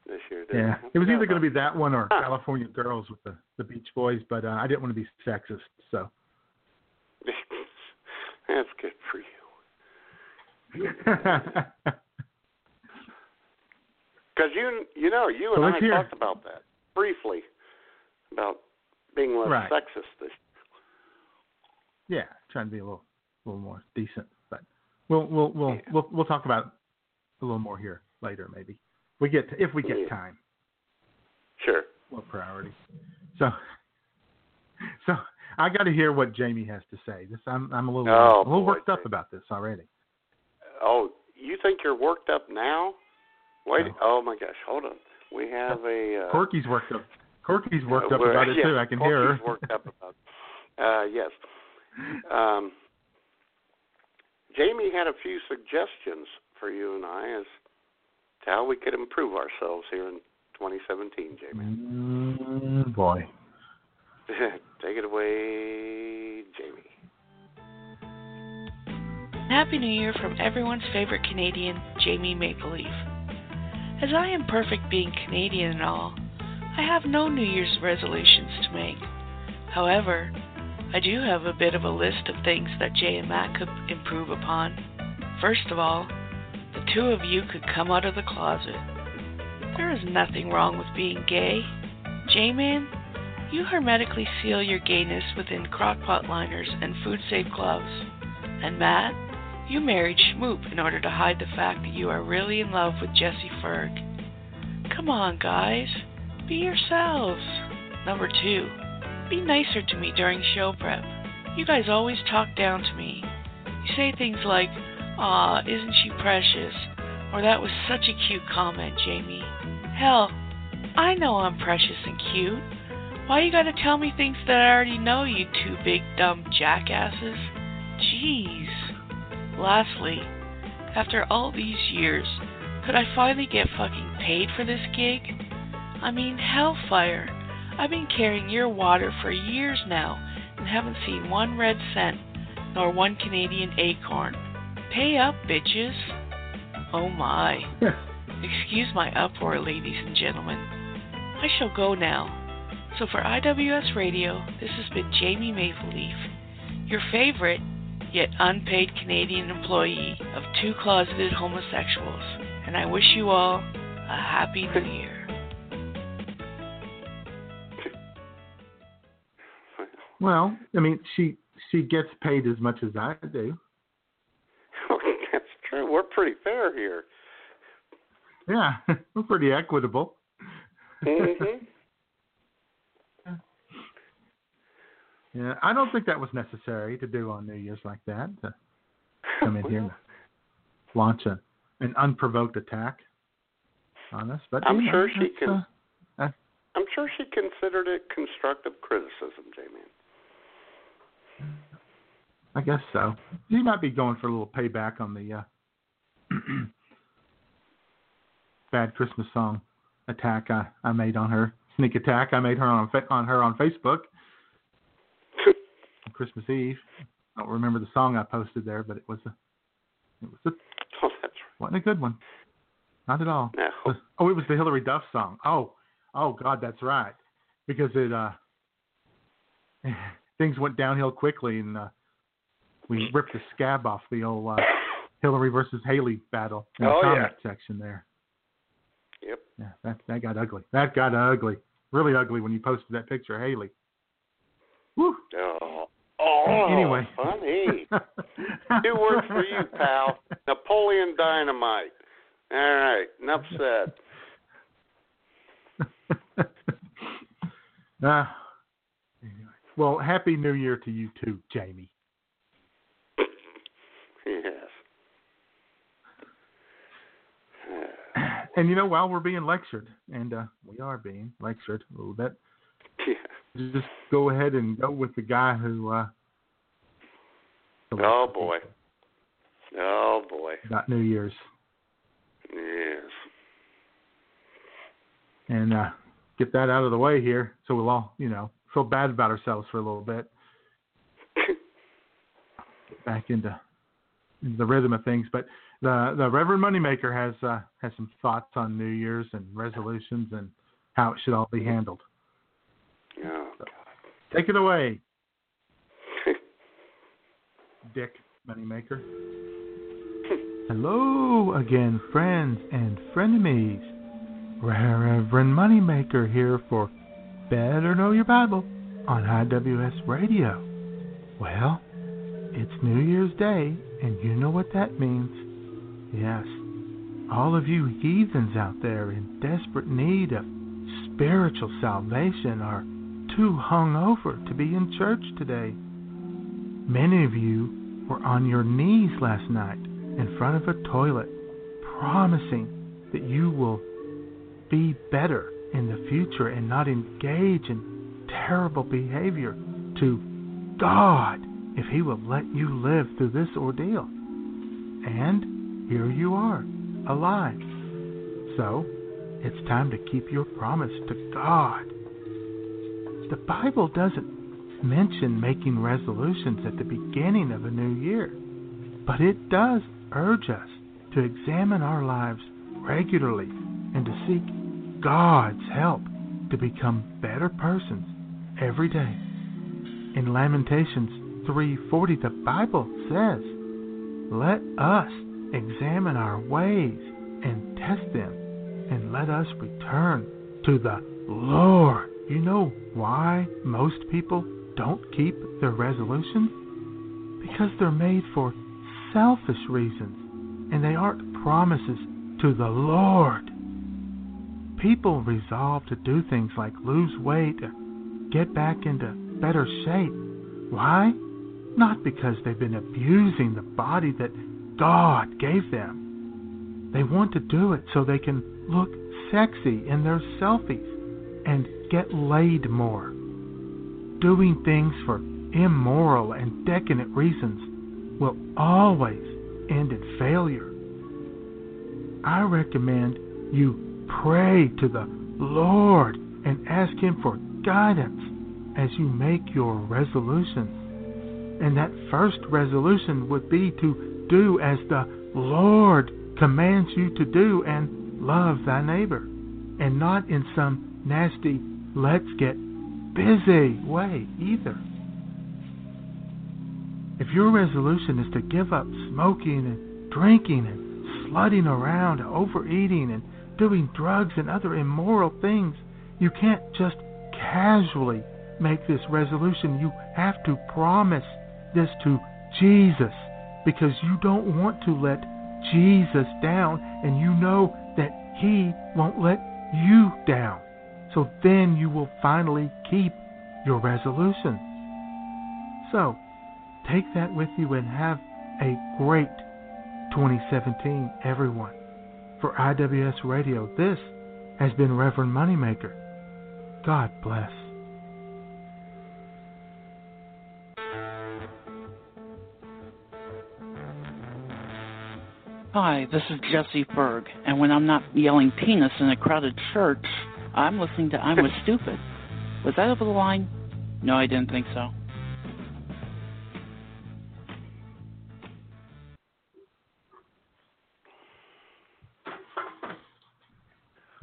this year. Yeah, it was either going to be that one or Huh. California Girls with the the Beach Boys, but uh, I didn't want to be sexist, so. *laughs* That's good for you. *laughs* Because you, you know, you and I talked about that briefly about being less Right. sexist. This, yeah, trying to be a little a little more decent, but we'll we'll we'll we'll, we'll talk about a little more here later, maybe. We get to, if we get Yeah. time. sure. What priority? So, *laughs* so I got to hear what Jamie has to say. This I'm I'm a little Oh, a little boy, worked up about this already. Oh, you think you're worked up now? Wait. Oh my gosh, hold on. We have a. Uh, Corky's worked up. Corky's worked up about it *laughs* yes, too. I can hear her. Corky's worked up about it. Uh, yes. Um, Jamie had a few suggestions for you and I as to how we could improve ourselves here in 2017, Jamie. Mm, boy. *laughs* Take it away, Jamie. Happy New Year from everyone's favorite Canadian, Jamie Maple Leaf. As I am perfect being Canadian and all, I have no New Year's resolutions to make. However, I do have a bit of a list of things that Jay and Matt could improve upon. First of all, the two of you could come out of the closet. There is nothing wrong with being gay. J-Man, you hermetically seal your gayness within crockpot liners and food safe gloves. And Matt, you married Schmoop in order to hide the fact that you are really in love with Jesse Ferg. Come on, guys. Be yourselves. Number two, be nicer to me during show prep. You guys always talk down to me. You say things like, Aw, isn't she precious? Or that was such a cute comment, Jamie. Hell, I know I'm precious and cute. Why you gotta tell me things that I already know, you two big dumb jackasses? Jeez. Lastly, after all these years, could I finally get fucking paid for this gig? I mean, hellfire. I've been carrying your water for years now and haven't seen one red cent nor one Canadian acorn. Pay up, bitches. Oh my. *laughs* Excuse my uproar, ladies and gentlemen. I shall go now. So for IWS Radio, this has been Jamie Maple Leaf, your favorite yet unpaid Canadian employee of two closeted homosexuals, and I wish you all a happy new year. Well, I mean, she she gets paid as much as I do. *laughs* That's true. We're pretty fair here. Yeah, *laughs* we're pretty equitable. hmm *laughs* Yeah, I don't think that was necessary to do on New Year's like that. To come in here and launch a, an unprovoked attack on us. But I'm you know, sure she can. uh, uh, I'm sure she considered it constructive criticism, Jamie. I guess so. She might be going for a little payback on the uh, *clears throat* bad Christmas song attack I, I made on her. Sneak attack I made her on on her on Facebook on *laughs* Christmas Eve. I don't remember the song I posted there, but it was a it was a *laughs* Oh, that's wasn't a good one. Not at all. No. Oh, it was the Hilary Duff song. Oh, oh God, that's right. Because it uh *laughs* things went downhill quickly and uh we ripped the scab off the old uh, Hilary versus Haylie battle in the Oh, yeah. comment section there. Yep. Yeah, that that got ugly. That got ugly. Really ugly when you posted that picture of Haylie. Woo. Oh, oh Anyway. funny. *laughs* Two words for you, pal. Napoleon Dynamite. All right, enough said. Uh, *laughs* anyway. Well, happy New Year to you too, Jamie. *laughs* Yes. *sighs* And you know, while we're being lectured, and uh, we are being lectured a little bit, Yeah. just go ahead and go with the guy who uh, Oh boy. Oh boy. got New Year's, Yes. and uh, get that out of the way here, so we'll all, you know, feel bad about ourselves for a little bit. Get *coughs* back into, into the rhythm of things, but the the Reverend Moneymaker has uh, has some thoughts on New Year's and resolutions and how it should all be handled. Oh, Take it away, *laughs* Dick Moneymaker. *laughs* Hello again, friends and frenemies. Reverend Moneymaker here for Better Know Your Bible on IWS Radio. Well, it's New Year's Day, and you know what that means. Yes, all of you heathens out there in desperate need of spiritual salvation are too hungover to be in church today. Many of you were on your knees last night in front of a toilet, promising that you will be better in the future and not engage in terrible behavior to God if He will let you live through this ordeal. And here you are, alive. So, it's time to keep your promise to God. The Bible doesn't mention making resolutions at the beginning of a new year, but it does urge us to examine our lives regularly and to seek God's help to become better persons every day. In Lamentations 3:40 the Bible says, "Let us examine our ways and test them, and let us return to the Lord." You know why most people don't keep their resolutions? Because they're made for selfish reasons and they aren't promises to the Lord. People resolve to do things like lose weight, or get back into better shape. Why? Not because they've been abusing the body that God gave them. They want to do it so they can look sexy in their selfies and get laid more. Doing things for immoral and decadent reasons will always end in failure. I recommend you pray to the Lord and ask Him for guidance as you make your resolutions. And that first resolution would be to do as the Lord commands you to do and love thy neighbor, and not in some nasty, let's get busy way either. If your resolution is to give up smoking and drinking and slutting around, overeating and doing drugs and other immoral things, you can't just casually make this resolution. You have to promise this to Jesus because you don't want to let Jesus down and you know that He won't let you down. So then you will finally keep your resolution. So, take that with you and have a great 2017, everyone. For IWS Radio, this has been Reverend Moneymaker. God bless. Hi, this is Jesse Berg, and when I'm not yelling penis in a crowded church, I'm listening to I'm Was Stupid. Was that over the line? No, I didn't think so.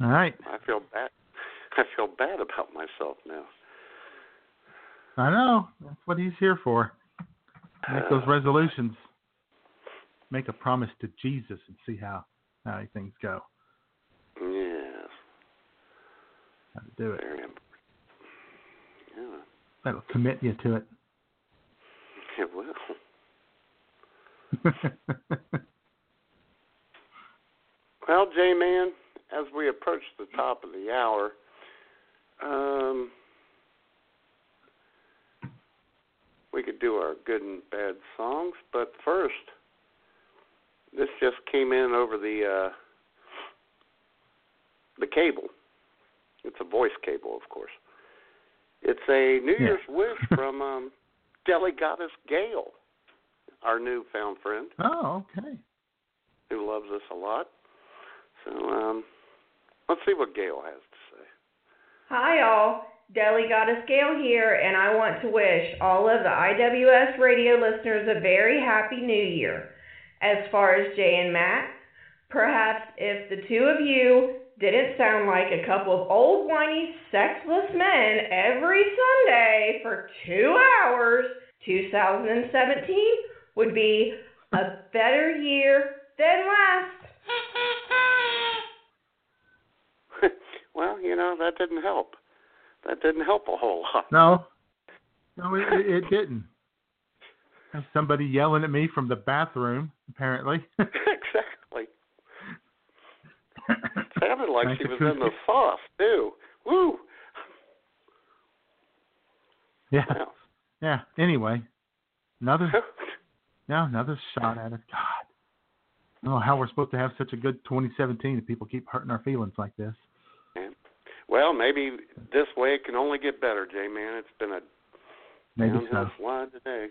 All right. I feel bad. *laughs* I feel bad about myself now. I know. That's what he's here for. Make those uh. resolutions. Make a promise to Jesus and see how how things go. Yes. How to do it. Very important. Yeah. That'll commit you to it. *laughs* It will. *laughs* Well, J Man, as we approach the top of the hour, um, we could do our good and bad songs, but first, this just came in over the uh, the cable. It's a voice cable, of course. It's a New Yeah. Year's wish *laughs* from um, Deli Goddess Gail, our newfound friend oh, okay. who loves us a lot. So um, let's see what Gail has to say. Hi, all. Deli Goddess Gail here, and I want to wish all of the IWS radio listeners a very happy new year. As far as Jay and Matt, perhaps if the two of you didn't sound like a couple of old, whiny, sexless men every Sunday for two hours, 2017 would be a better year than last. *laughs* well, you know that didn't help. That didn't help a whole lot. No. No, it, it, it didn't. Somebody yelling at me from the bathroom, apparently. *laughs* exactly. *laughs* Sounded like she was in the sauce too. Woo! yeah. Yeah. Anyway, another *laughs* no, another shot at us. God. I don't know how we're supposed to have such a good 2017 if people keep hurting our feelings like this. Well, maybe this way it can only get better, Jay. Man. It's been a Maybe downhill so. slide today.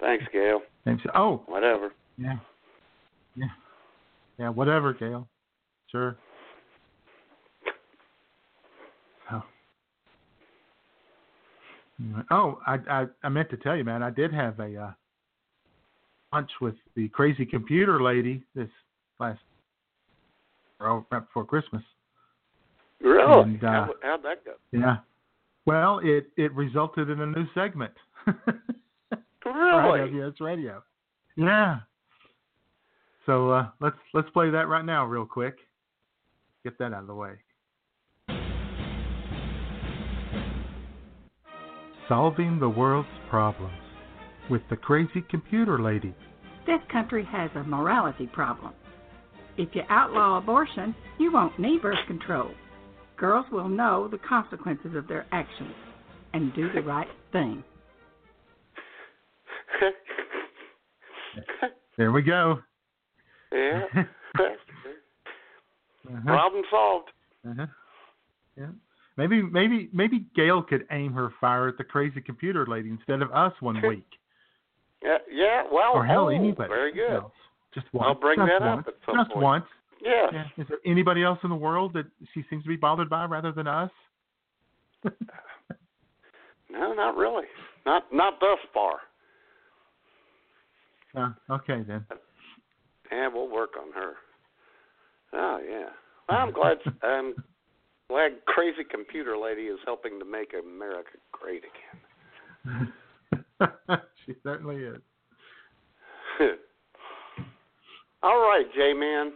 Thanks, Gail. Thanks. Oh, Whatever. yeah. Yeah. Yeah, whatever, Gail. Sure. Oh. Oh, I, I I meant to tell you, man. I did have a uh, lunch with the crazy computer lady this last or right before Christmas. Really? And, uh, How, how'd that go? Yeah. Well, it it resulted in a new segment. Really? *laughs* Right, IWS Radio. Yeah. So uh, let's let's play that right now, real quick. Get that out of the way. Solving the world's problems with the crazy computer lady. This country has a morality problem. If you outlaw abortion, you won't need birth control. Girls will know the consequences of their actions and do the right thing. There we go. yeah. *laughs* Uh-huh. Problem solved. Uh-huh. Yeah. Maybe maybe maybe Gail could aim her fire at the crazy computer lady instead of us one *laughs* week. Yeah, yeah. Well, or hell, oh, anybody. very good. else. Just once. I'll bring Just that once. up at some Just point. once. Yes. Yeah. Is there anybody else in the world that she seems to be bothered by rather than us? *laughs* No, not really. Not not thus far. Uh, okay then. Yeah, we'll work on her. Oh yeah. Well, I'm glad. *laughs* I'm glad crazy computer lady is helping to make America great again. *laughs* she certainly is. All right, J Man.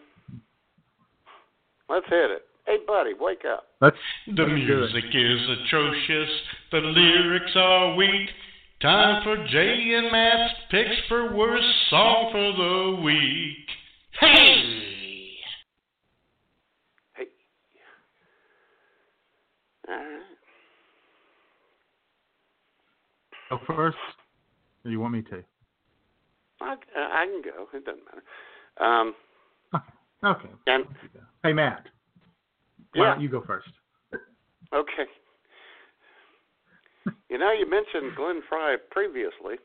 Let's hit it. Hey, buddy, wake up. Let's. The music is atrocious. The lyrics are weak. Time for Jay and Matt's picks for worst song for the week. Hey! Hey. All right. Go first. Or you want me to? I, I can go. It doesn't matter. Um, Okay. and Hey Matt. Why Yeah. don't you go first? okay. You know, you mentioned Glenn Frey previously.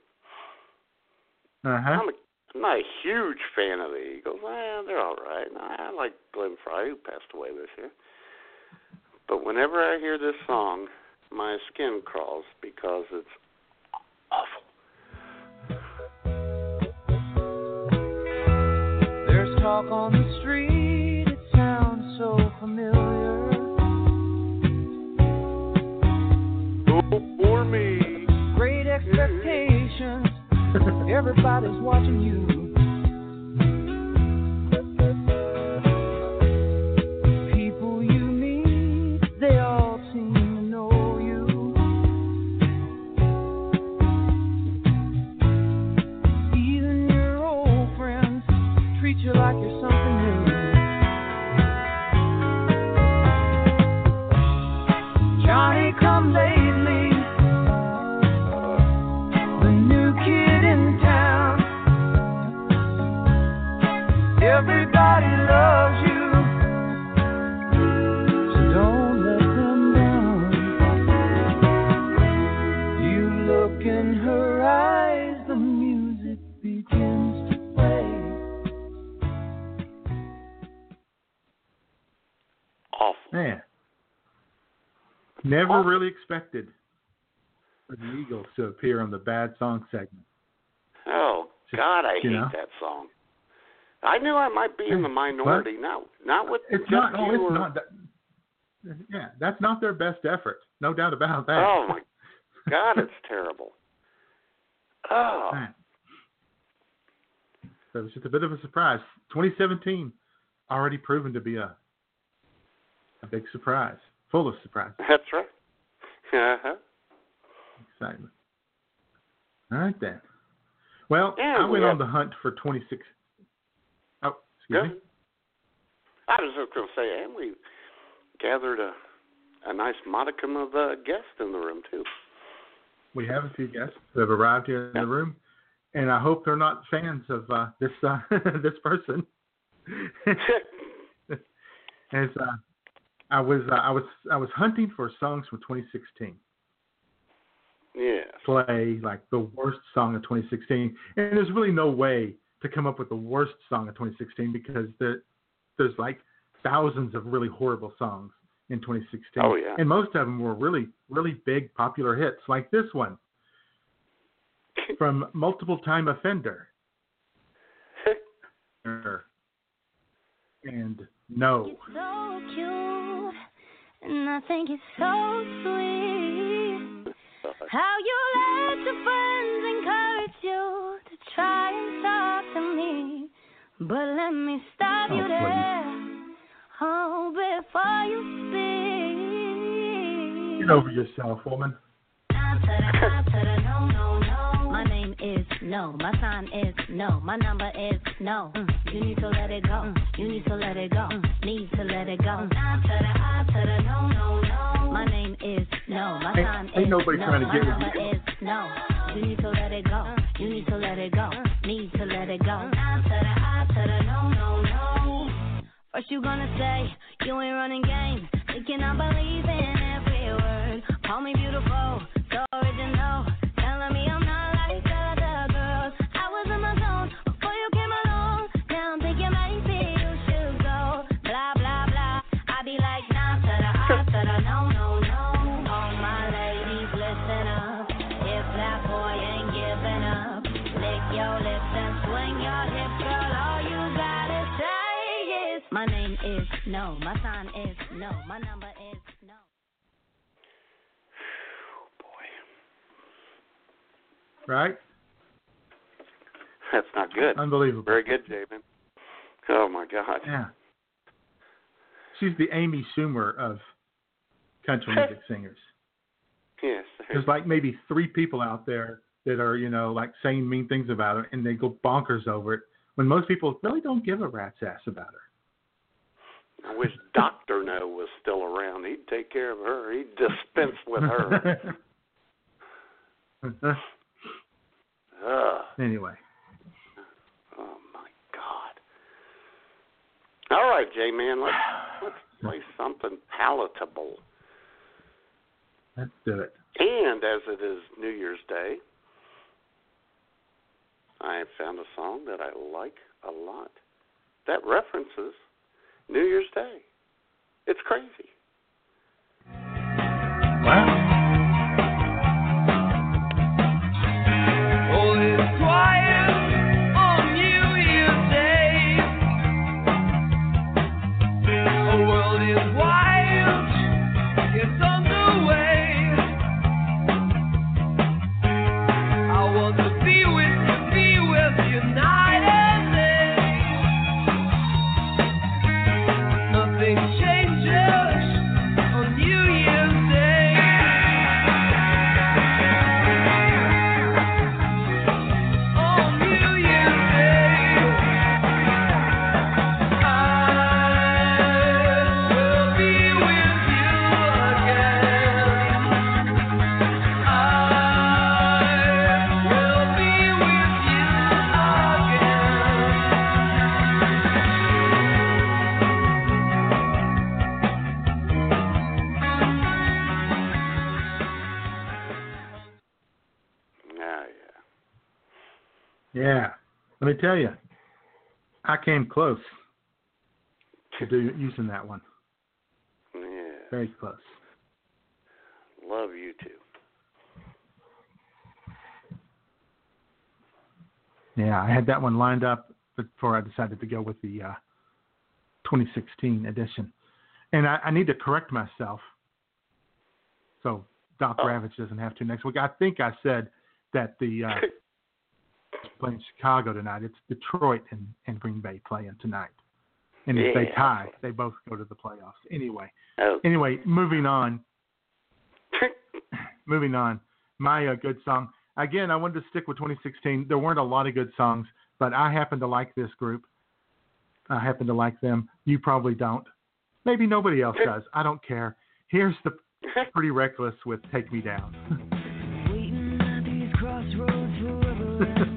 Uh huh. I'm, a, I'm not a huge fan of the Eagles. Eh, they're all right. I like Glenn Frey, who passed away this year. But whenever I hear this song, my skin crawls because it's awful. There's talk on the for me. Great expectations, *laughs* everybody's watching you. Never oh. really expected for the Eagles to appear on the bad song segment. Oh God, I hate know. that song. I knew I might be in the minority. Not not with It's not. Oh, it's or not. That, yeah, that's not their best effort. No doubt about that. Oh my *laughs* God, it's terrible. Oh. So it was just a bit of a surprise. 2017 already proven to be a a big surprise, full of surprise, that's right. Uh-huh. excitement. All right then. Well, Yeah, I went on the hunt for 26. Oh, excuse Good. me. I was just going to say, and we gathered a a nice modicum of uh, guests in the room too. We have a few guests who have arrived here in the room, and I hope they're not fans of uh, this uh, *laughs* this person. *laughs* *laughs* As uh, I was uh, I was I was hunting for songs from 2016. Yes. Play like the worst song of 2016, and there's really no way to come up with the worst song of 2016 because there there's like thousands of really horrible songs in 2016. Oh, yeah. And most of them were really really big popular hits like this one *laughs* from multiple time offender. *laughs* and no. And I think it's so sweet. How you let your friends encourage you to try and talk to me, but let me stop you Oh, there. Oh, before you speak. Get over yourself, woman. My name is no. My sign is no. My number is no. Mm. You need to let it go. Mm. You need to let it go. Mm. Need to let it go. To the I to the no, no, no. My name is no. My Ain't- sign ain't is nobody no. trying to My get number you. is no. You need to let it go. You need to let it go. Need to let it go. Nah to the I to the no, no, no. First you gonna say you ain't running game, thinking I believe in every word. Call me beautiful, Right? That's not good. Unbelievable. Very good, Jamin. Oh my God. Yeah. She's the Amy Schumer of country *laughs* music singers. Yes. There's like maybe three people out there that are, you know, like saying mean things about her and they go bonkers over it when most people really don't give a rat's ass about her. I wish Doctor No was still around. He'd take care of her. He'd dispense with her. *laughs* *laughs* Ugh. anyway. Oh my God. All right, J man, let's let's *sighs* play something palatable. Let's do it. And as it is New Year's Day, I have found a song that I like a lot that references New Year's Day. It's crazy. Let me tell you, I came close to do, using that one. yeah. Very close. Love you too. Yeah, I had that one lined up before I decided to go with the uh, 2016 edition. And I, I need to correct myself so Doc Oh. Ravage doesn't have to next week. I think I said that the uh, *laughs* playing Chicago tonight. It's Detroit and, and Green Bay playing tonight. And if they tie, they both go to the playoffs. Anyway, Oh. anyway, moving on. *laughs* moving on. My uh, good song. Again, I wanted to stick with 2016. There weren't a lot of good songs, but I happen to like this group. I happen to like them. You probably don't. Maybe nobody else *laughs* does. I don't care. Here's the Pretty Reckless with Take Me Down. *laughs*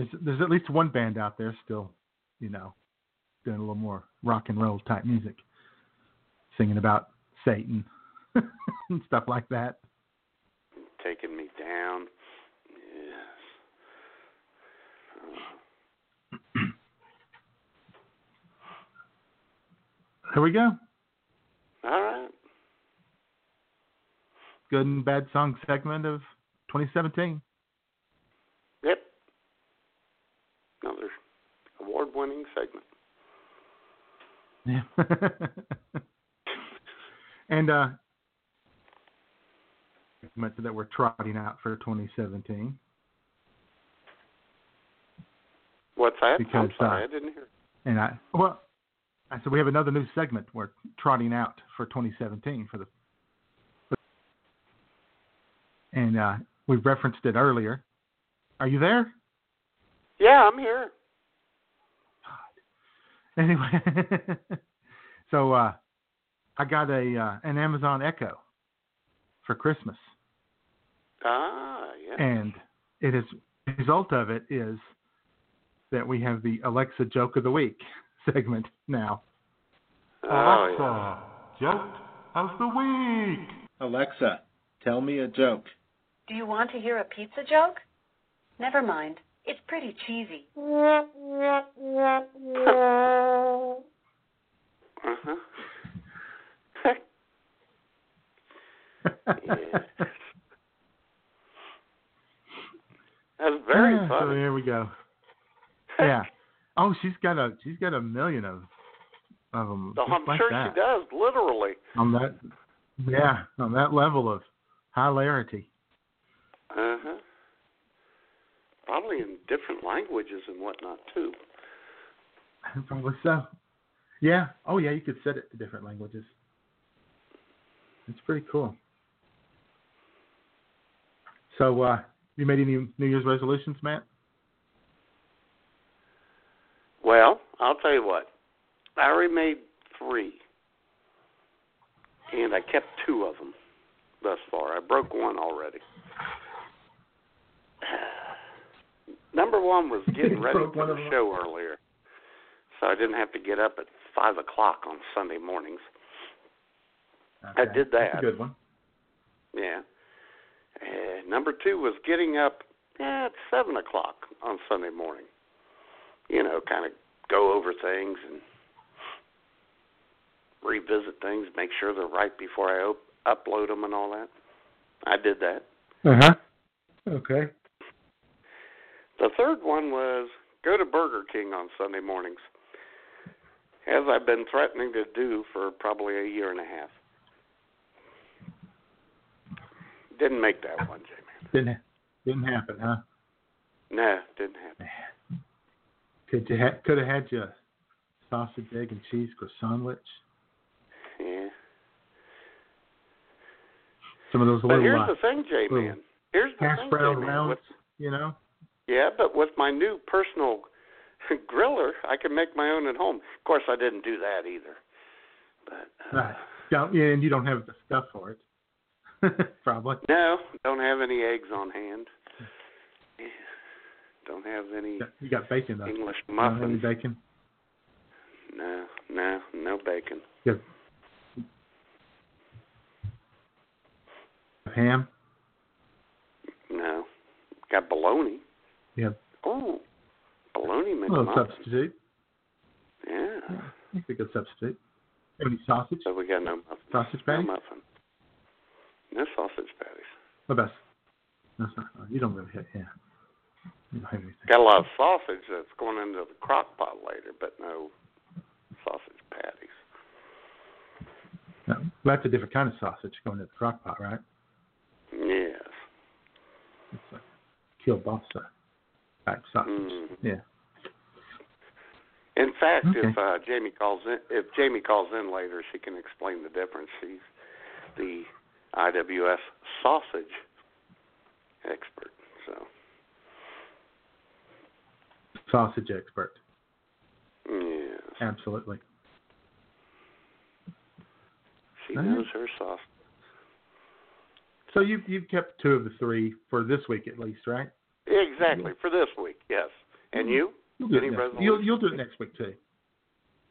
There's there's at least one band out there still, you know, doing a little more rock and roll type music, singing about Satan *laughs* and stuff like that. Taking me down. Yes. Here we go. All right. Good and bad song segment of 2017. Yep. Another award-winning segment. Yeah. *laughs* and uh that we're trotting out for 2017 What's that? I'm Because, sorry, uh, I didn't hear. and I well I said we have another new segment we're trotting out for 2017 for the and uh we've referenced it earlier. Are you there? Yeah, I'm here. Anyway, *laughs* so uh, I got a uh, an Amazon Echo for Christmas, Ah, yeah. and it is the result of it is that we have the Alexa Joke of the Week *laughs* segment now. Oh, Alexa, Joke of the Week. Alexa, tell me a joke. Do you want to hear a pizza joke? Never mind. It's pretty cheesy. Uh-huh. *laughs* That's very Yeah, So funny. here we go. *laughs* Yeah. Oh, she's got a she's got a million of of them. So I'm like sure that. she does, literally. on that yeah on that level of hilarity Uh-huh. Probably in different languages and whatnot, too. *laughs* probably so yeah oh yeah you could set it to different languages it's pretty cool so uh you made any new year's resolutions matt Well, I'll tell you what. I already made three. And I kept two of them thus far. I broke one already. Number one was *laughs* getting ready for the show earlier. So I didn't have to get up at 5 o'clock on Sunday mornings. I Okay. did That's that. a good one Yeah. Uh, number two was getting up at seven o'clock on Sunday morning. You know, kind of go over things and revisit things, make sure they're right before I op- upload them and all that. I did that. uh-huh okay The third one was go to Burger King on Sunday mornings, as I've been threatening to do for probably a year and a half. Didn't make that one, Jamie. didn't didn't happen huh No, didn't happen. could you ha- could have had your sausage egg and cheese croissant Yeah. some of those But little here's uh, the thing, J-Man. Here's the hash thing, brown rounds you know yeah, but with my new personal *laughs* griller, I can make my own at home. Of course, I didn't do that either. But uh, Right. Don't, yeah, and you don't have the stuff for it. *laughs* Probably. no, don't have any eggs on hand. Yeah. Don't have any You got bacon though. English have any bacon. No, no, no bacon. Have ham. No. Got bologna. You have Oh, bologna a little substitute. Yeah. That's a good substitute. Any sausage? So we got no muffin. Sausage No patty? muffin. No sausage patties. What about? No. You don't really have. Yeah. You don't have anything. Got a lot of sausage that's going into the crock pot later, but no sausage patties. No, well, that's a different kind of sausage going to the crock pot, right? Yes. It's like kielbasa Mm. Yeah. In fact, Okay. if uh, Jamie calls in, if Jamie calls in later, she can explain the difference. She's the IWS sausage expert. So, Sausage expert. yes, Absolutely. she right. knows her sauce. So you've you've kept two of the three for this week at least, right? Exactly for this week, yes. And you? You'll do, Any it next, resolutions? you'll, you'll do it next week too.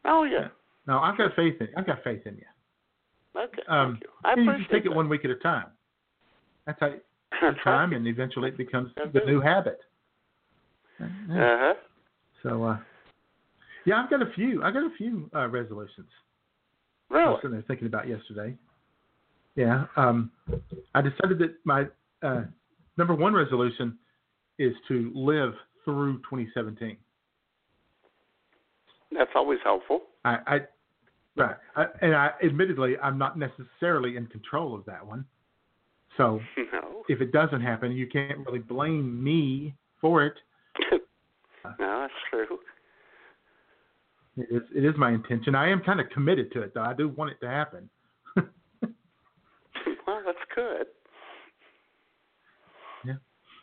Oh yeah. No, I've got faith in I've got faith in you. Okay. Um, thank you. I you just take it one week at a time. That's how the *laughs* time, and eventually it becomes That's the it. new habit. Uh huh. So, uh, yeah, I've got a few. I got a few uh, resolutions. I was sitting there thinking about yesterday. Yeah, um, I decided that my uh, number one resolution is to live through 2017. That's always helpful. I, I right, I, and I admittedly I'm not necessarily in control of that one. So *laughs* No. if it doesn't happen, you can't really blame me for it. *laughs* No, that's true. It is, it is my intention. I am kind of committed to it, though. I do want it to happen. *laughs* well, that's good.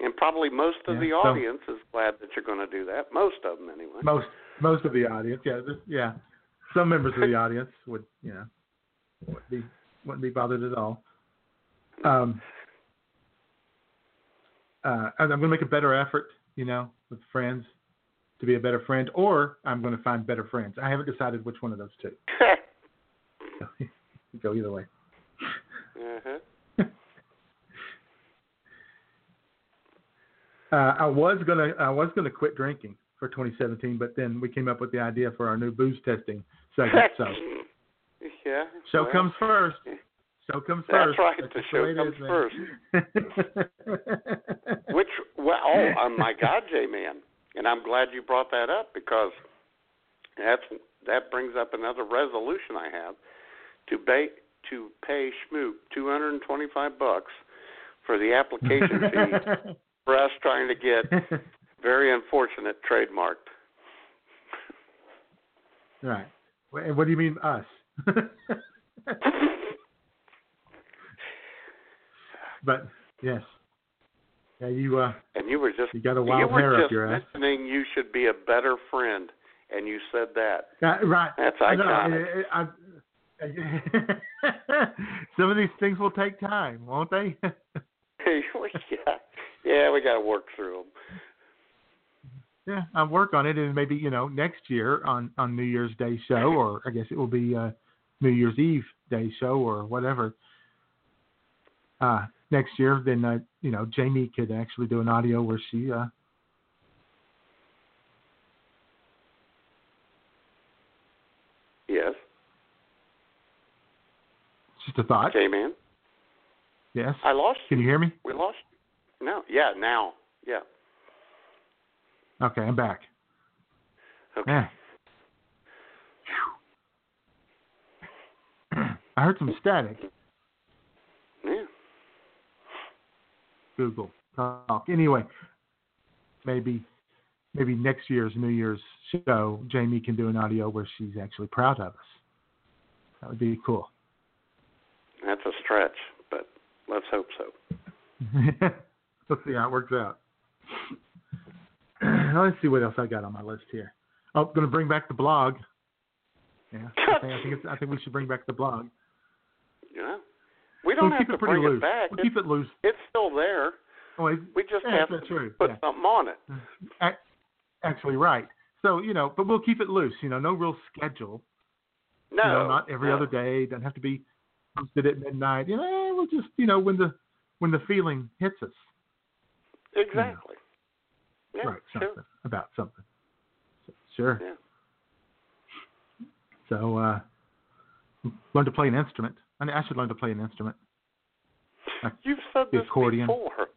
And probably most of Yeah, the so- audience is glad that you're going to do that. Most of them, anyway. Most most of the audience, yeah, this, yeah. Some members of the *laughs* audience would, you know, wouldn't be wouldn't be bothered at all. Um, uh, and I'm going to make a better effort, you know, with friends to be a better friend, or I'm going to find better friends. I haven't decided which one of those two. *laughs* *laughs* Go either way. uh-huh. Uh, I was gonna I was gonna quit drinking for 2017, but then we came up with the idea for our new booze testing segment. So *laughs* yeah. show well, comes first. Show comes That's first. right. That's The just show comes first. *laughs* Which, well, oh, oh my God, J Man, and I'm glad you brought that up because that's that brings up another resolution I have to pay to pay Schmoop 225 bucks for the application *laughs* fee for us trying to get *laughs* very unfortunate trademarked. right. Wha- What do you mean us? *laughs* but yes. Yeah, you uh And you were just you got a wild hair up your ass. mentioning you should be a better friend, and you said that. Uh, right. That's I know, iconic. I- I- *laughs* Some of these things will take time, won't they? yeah, yeah, we got to work through them. yeah, I'll work on it, and maybe you know next year on on New Year's Day show, or I guess it will be uh, New Year's Eve Day show, or whatever. Uh, next year, then uh, you know Jamie could actually do an audio where she uh, Yes, just a thought. J Man. Yes. I lost. Can you hear me? We lost. No, yeah, now, yeah. Okay, I'm back. Okay. Yeah. *clears throat* I heard some static. Yeah. Google Talk. Anyway, maybe maybe next year's New Year's show, Jamie can do an audio where she's actually proud of us. That would be cool. That's a stretch, but let's hope so. *laughs* Let's see how it works out. *clears throat* Let's see what else I got on my list here. Oh, I'm going to bring back the blog. Yeah, I think, I think, it's, I think we should bring back the blog. Yeah. We don't We'll have to bring loose. it back. We'll keep it loose. it's still there. Oh, We just yeah, have to true. put Yeah. something on it. Actually, right. So you know, but we'll keep it loose. You know, no real schedule. No, you know, not every no. other day. Doesn't have to be posted at midnight. You know, we'll just you know when the when the feeling hits us. Exactly. Yeah, right. sure. About something. Sure. Yeah. So uh, learn to play an instrument. I, mean, I should learn to play an instrument. Like You've said this accordion. before.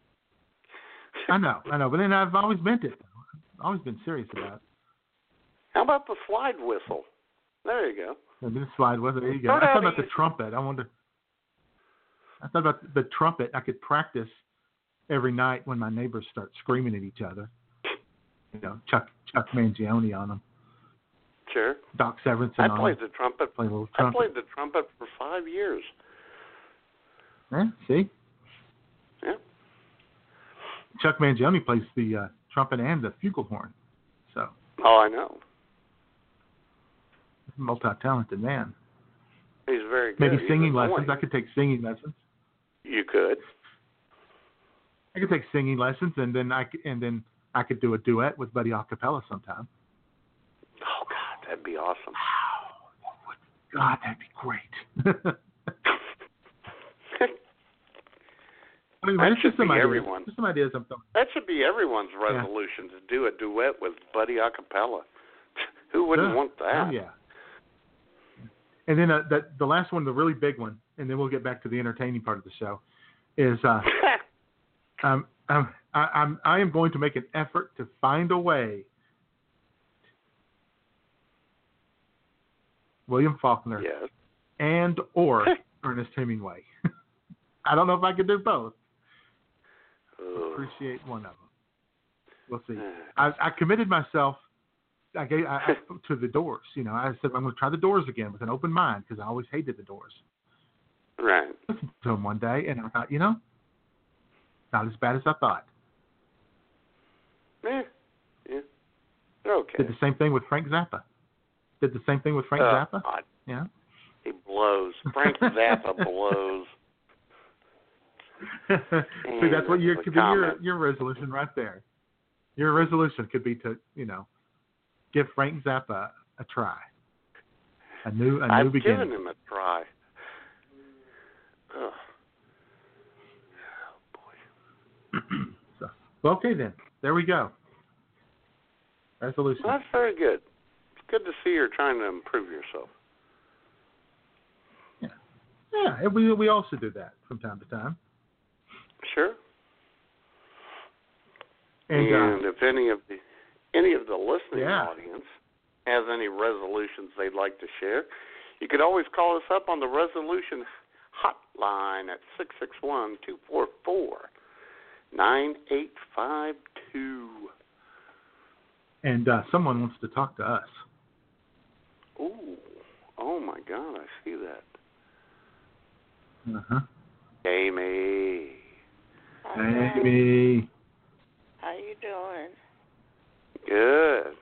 I know, I know, but then I've always meant it. I've always been serious about it. How about the slide whistle? There you go. I've been slide whistle. There you go. I thought about the trumpet. I wonder. I thought about the trumpet. I could practice every night when my neighbors start screaming at each other. You know, Chuck Chuck Mangione on them. Sure. Doc Severinsen I played the trumpet. Play a little I played the trumpet for five years. Yeah, see? Yeah. Chuck Mangione plays the uh, trumpet and the flugelhorn. So, Oh, I know. multi-talented man. He's very good. Maybe singing lessons. I could take singing lessons. You could. I could take singing lessons, and then I and then I could do a duet with Buddy Acapella sometime. Oh God, that'd be awesome. God, that'd be great. *laughs* I mean, That should just be everyone. Just some ideas. I'm throwing. That should be everyone's resolution to do a duet with Buddy Acapella. *laughs* Who wouldn't Yeah. want that? Oh yeah. And then uh, the the last one, the really big one, and then we'll get back to the entertaining part of the show, is uh, *laughs* um, um, I, I'm I am going to make an effort to find a way. William Faulkner Yes. and or *laughs* Ernest Hemingway. *laughs* I don't know if I could do both. Appreciate one of them. We'll see. I, I committed myself. I gave I, I, *laughs* to the Doors. You know, I said I'm going to try the Doors again with an open mind because I always hated the Doors. Right. Listened to them one day, and I thought, you know, not as bad as I thought. Eh, yeah. Okay. Did the same thing with Frank Zappa. Did the same thing with Frank Oh, Zappa. Yeah. He blows. Frank *laughs* Zappa blows. *laughs* See, that's what your that's a could be your your resolution right there. Your resolution could be to you know give Frank Zappa a try, a new a new I've beginning. given him a try. Ugh. *clears throat* so, okay then. There we go. Resolution. That's very good. It's good to see you're trying to improve yourself. Yeah, and we we also do that from time to time. Sure. And, And, uh, if any of the any of the listening Yeah. audience has any resolutions they'd like to share, you could always call us up on the resolution hotline at six six one two four four nine eight five two. and uh, someone wants to talk to us. Ooh. Oh my god, I see that. Uh huh. Amy. Amy. How you doing? Good.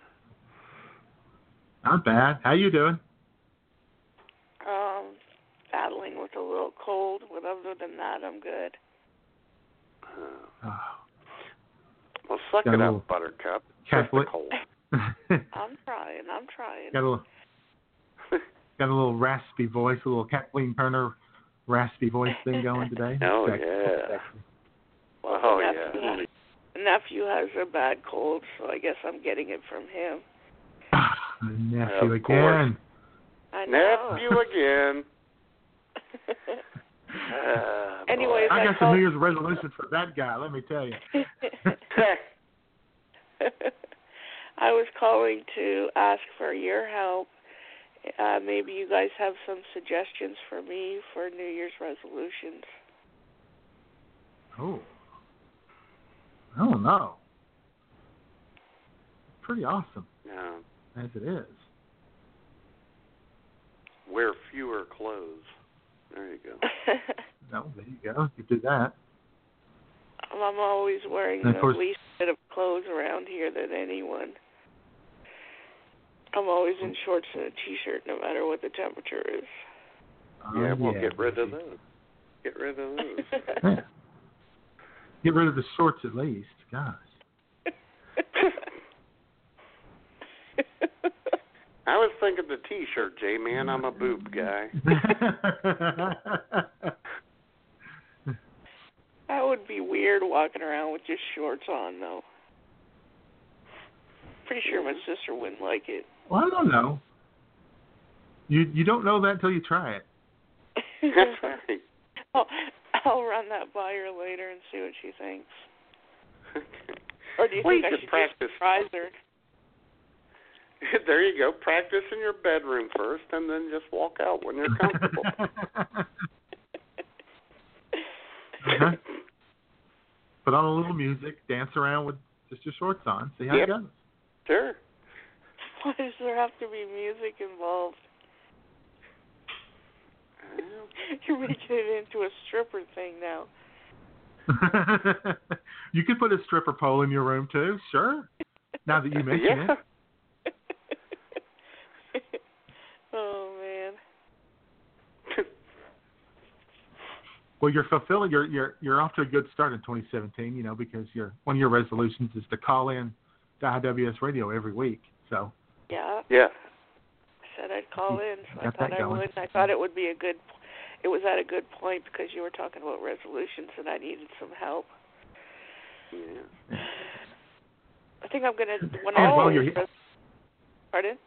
Not bad. How you doing? Um, battling with a little cold, but other than that, I'm good. Oh, Well, suck Got it up, Buttercup. Just the Catholic. cold. *laughs* I'm trying. I'm trying. got a little got a little raspy voice, a little Kathleen Turner raspy voice thing going today. *laughs* Oh Sexy. yeah. Well, Oh nephew, yeah. nephew has a bad cold, so I guess I'm getting it from him. *sighs* Nephew Of course. again. I know. Nephew again. *laughs* *laughs* Boy. Anyways, I I got some New Year's resolution for that guy. Let me tell you. *laughs* *laughs* I was calling to ask for your help. Uh, maybe you guys have some suggestions for me for New Year's resolutions. Oh. I don't know. Pretty awesome No. as it is. Wear fewer clothes. There you go. *laughs* No, there you go. You do that. I'm always wearing the course- least bit of clothes around here than anyone. I'm always in shorts and a t-shirt, no matter what the temperature is. Oh, yeah, Oh, well, yeah. get rid of those. Get rid of those. *laughs* Yeah. Get rid of the shorts at least. Gosh. I was thinking the T-shirt, J man. I'm a boob guy. *laughs* That would be weird walking around with just shorts on, though. Pretty sure my sister wouldn't like it. well, I don't know. You you don't know that until you try it. *laughs* That's right. I'll, I'll run that by her later and see what she thinks. *laughs* Or do you Well, you think I could should practice. just surprise her? *laughs* there you go. Practice in your bedroom first, and then just walk out when you're comfortable. *laughs* *laughs* Uh-huh. Put on a little music, dance around with just your shorts on, see how Yep. it goes. sure. Why does there have to be music involved? You're making it into a stripper thing now. you could put a stripper pole in your room too, sure. Now that you mention yeah. it. oh man. Well, you're fulfilling. You're you're you're off to a good start in 2017. You know, because your one of your resolutions is to call in to IWS Radio every week. So Yeah. Yeah. I said I'd call in, so I thought I going. would. I thought it would be a good. It was at a good point because you were talking about resolutions, and I needed some help. Yeah. I think I'm gonna oh, when And all while these you're he- res- Pardon?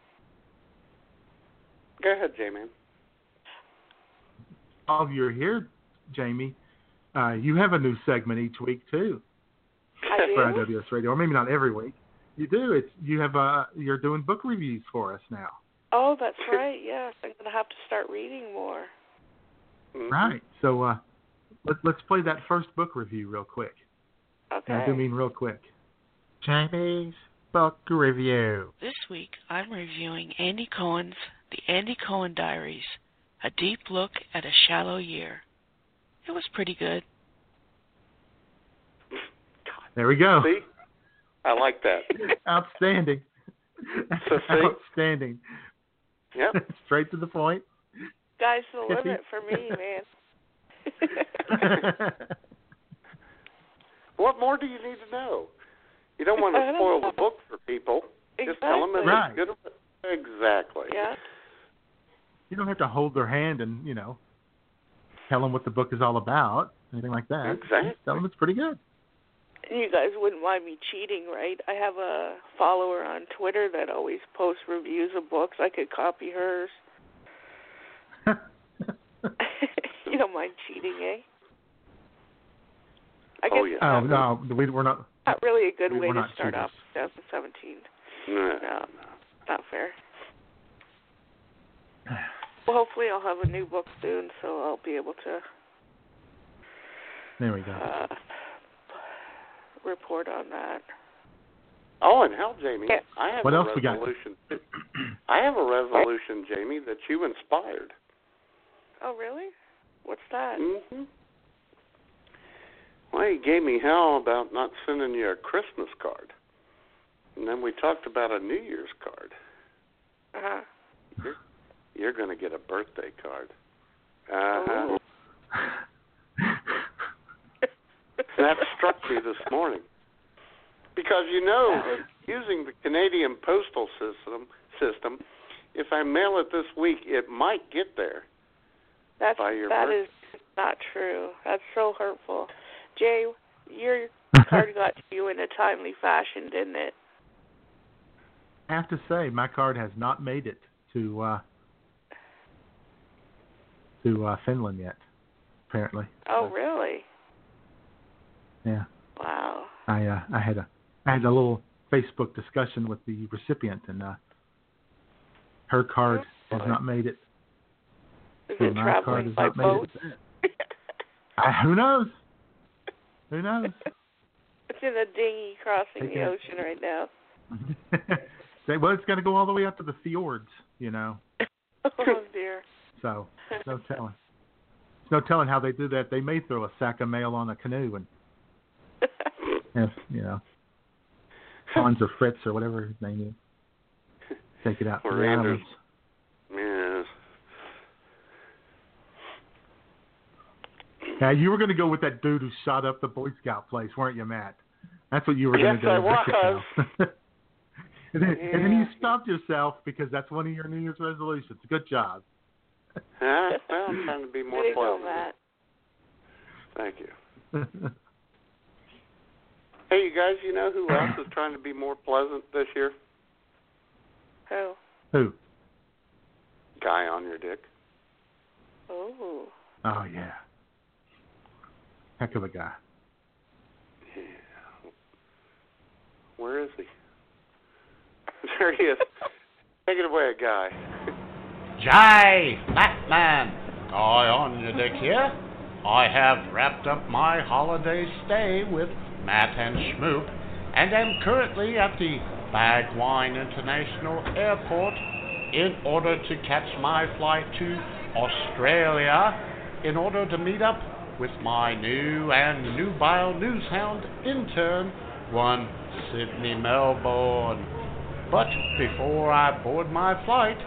Go ahead, J-Man. while you're here, Jamie, uh, you have a new segment each week too I do. for IWS Radio, or maybe not every week. You do. It's you have uh you're doing book reviews for us now. Oh, that's right. Yes, I'm gonna have to start reading more. Mm-hmm. Right. So uh, let's let's play that first book review real quick. Okay. And I do mean real quick. Jamie's book review. This week, I'm reviewing Andy Cohen's The Andy Cohen Diaries, a deep look at a shallow year. It was pretty good. There we go. See? I like that. *laughs* Outstanding. So *laughs* see? Outstanding. Yep. *laughs* Straight to the point. Sky's the limit for me, man. What more do you need to know? You don't want to don't spoil know. the book for people. Just tell them it's Right. good. Exactly. Yeah. You don't have to hold their hand and you know tell them what the book is all about, anything like that. Exactly. Just tell them it's pretty good. You guys wouldn't mind me cheating, right? I have a follower on Twitter that always posts reviews of books. I could copy hers. *laughs* you don't mind cheating, eh? I guess Oh, yeah. it's Oh not, no, we, we're not. not really a good we- way to start cheaters. off 2017. No. No, not fair. *sighs* *sighs* *sighs* Well, hopefully I'll have a new book soon, so I'll be able to There we go. uh, report on that. Oh, and hell, Jamie, Yeah. I have What a else we got? resolution. *clears throat* I have a resolution, Jamie, that you inspired. Oh, really? What's that? hmm Well, you gave me hell about not sending you a Christmas card, and then we talked about a New Year's card. Uh-huh. You're, you're going to get a birthday card. Uh-huh. that struck me this morning because you know, using the Canadian postal system, system, if I mail it this week, it might get there. That's By your that birth- is not true. That's so hurtful. Jay, your *laughs* card got to you in a timely fashion, didn't it? I have to say, my card has not made it to uh, to uh, Finland yet. Apparently, Oh, really? yeah. Wow. I uh, I had a I had a little Facebook discussion with the recipient, and uh, her card has not made it. Is it my card has not made boat? it. I, who knows? Who knows? *laughs* It's in a dinghy crossing Take the it. ocean right now. *laughs* Well, it's going to go all the way up to the fjords, you know. *laughs* Oh dear. So no telling. No telling how they do that. They may throw a sack of mail on a canoe and, you know, Hans or Fritz or whatever his name is, take it out to Or the Anders. islands. Yes. Now you were going to go with that dude who shot up the Boy Scout place, weren't you, Matt? That's what you were going Yes, to do. Yes, I *laughs* was. and, then, and then you Yeah. stopped yourself because that's one of your New Year's resolutions. Good job. Huh? Well, I'm trying to be more Way pleasant. Matt. Thank you. *laughs* Hey, you guys, you know who else is trying to be more pleasant this year? Oh. Who? Guy on your dick. Oh. Oh yeah. Heck of a guy. Yeah. Where is he? *laughs* There he is. Take it away, guy. *laughs* Jay, Matt-Man, Guy on your deck here. I have wrapped up my holiday stay with Matt and Schmoop, and am currently at the Bagwine International Airport in order to catch my flight to Australia in order to meet up with my new and nubile newshound intern, one Sydney Melbourne. But before I board my flight,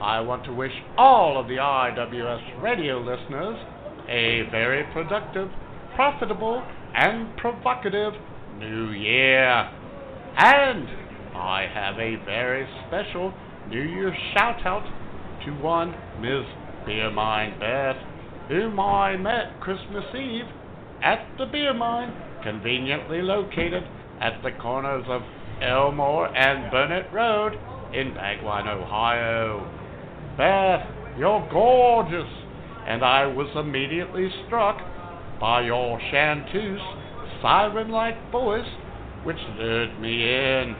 I want to wish all of the IWS radio listeners a very productive, profitable, and provocative new year. And I have a very special New Year shout out to one Ms. Beer Mine Beth, whom I met Christmas Eve at the beer mine, conveniently located at the corners of Elmore and Burnett Road in Bagwine, Ohio. Beth, you're gorgeous, and I was immediately struck by your chanteuse, siren like voice, which lured me in,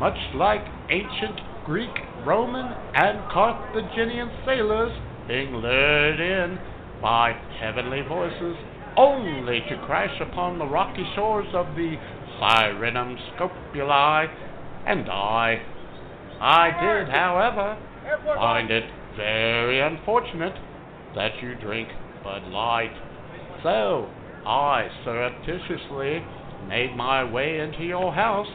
much like ancient Greek, Roman, and Carthaginian sailors being lured in by heavenly voices only to crash upon the rocky shores of the Sirenum Scopuli and die. I did, however, find it very unfortunate that you drink Bud Light. So I surreptitiously made my way into your house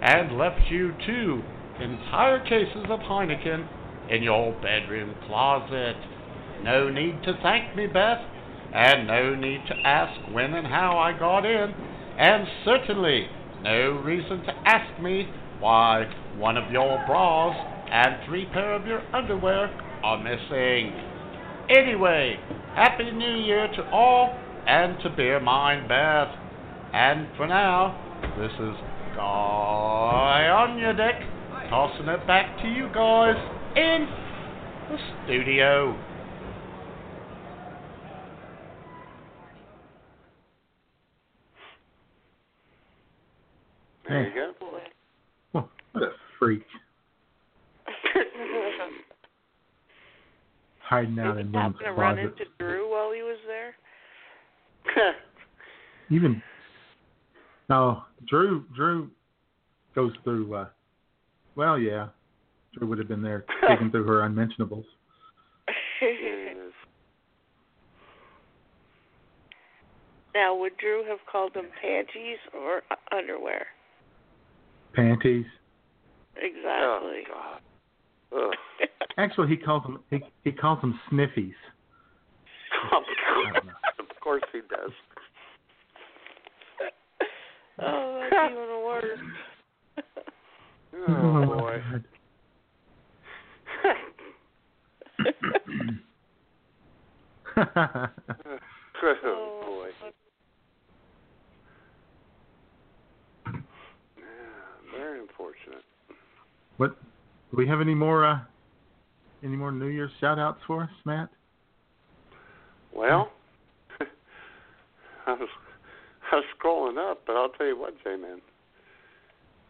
and left you two entire cases of Heineken in your bedroom closet. No need to thank me, Beth, and no need to ask when and how I got in, and certainly no reason to ask me why one of your bras and three pair of your underwear are missing. Anyway, Happy New Year to all, and to Beer Mine Beth. And for now, this is Guy on your deck, tossing it back to you guys in the studio. There you go. What a freak. Hiding out in Did you women's happen to run into Drew while he was there? *laughs* Even no, Drew Drew goes through uh well yeah. Drew would have been there *laughs* digging through her unmentionables. *laughs* now, would Drew have called them panties or uh, underwear? Panties. Exactly. Oh, Actually he calls them he he calls them sniffies. Oh, of course he does. oh, that's *laughs* even worse. Oh, boy. *laughs* *laughs* Oh, oh, boy. Yeah, very unfortunate. what do we have any more uh any more New Year's shout outs for us, Matt? Well, *laughs* I was I was scrolling up, but I'll tell you what, J-Man.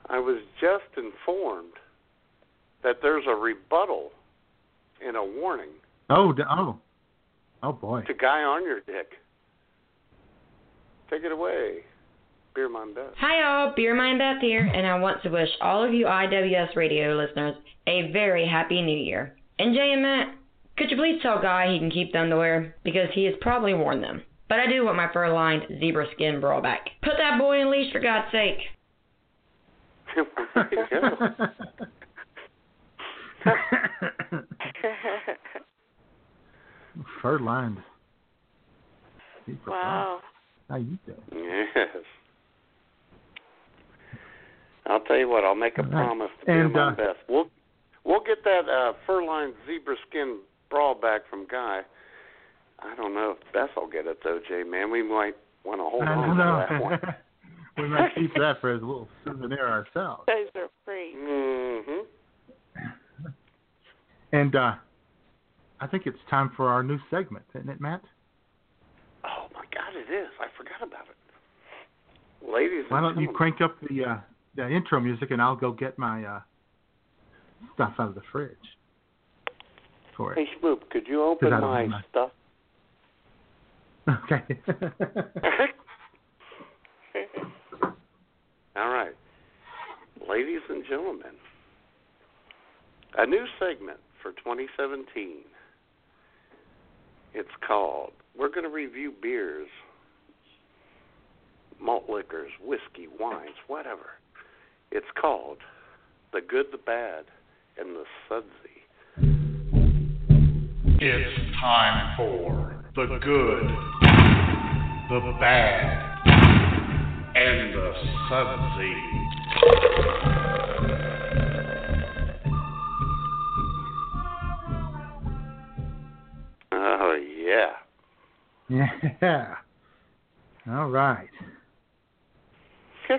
I was just informed that there's a rebuttal and a warning Oh oh. Oh boy. to Guy on your dick. Take it away, Beer Mine Beth. Hi, all. Beer Mine Beth here, and I want to wish all of you IWS radio listeners a very happy new year. And Jay and Matt, could you please tell Guy he can keep the underwear because he has probably worn them. But I do want my fur-lined zebra skin bra back. Put that boy in leash for God's sake. There you go. Fur lined. wow. How you doing? Yes. I'll tell you what. I'll make a All right. promise to Beer And, Mine uh, Beth. We'll we'll get that uh, fur-lined zebra skin bra back from Guy. I don't know if Beth will get it though, Jay. man. We might want to hold I on don't to that one. *laughs* we might keep that for as a little souvenir ourselves. Those are free. Mm-hmm. *laughs* And uh I think it's time for our new segment, isn't it, Matt? Oh my God, it is. I forgot about it. Ladies Why and don't you crank up the uh the intro music and I'll go get my uh stuff out of the fridge for it. Hey Schmoop, could you open my my- stuff? Okay. *laughs* All right. Ladies and gentlemen, a new segment for 2017. It's called We're going to review beers, malt liquors, whiskey, wines, whatever. It's called The Good, the Bad, and the Sudsy. It's time for the good, the bad, and the sudsy. Oh yeah. *laughs* Yeah. All right.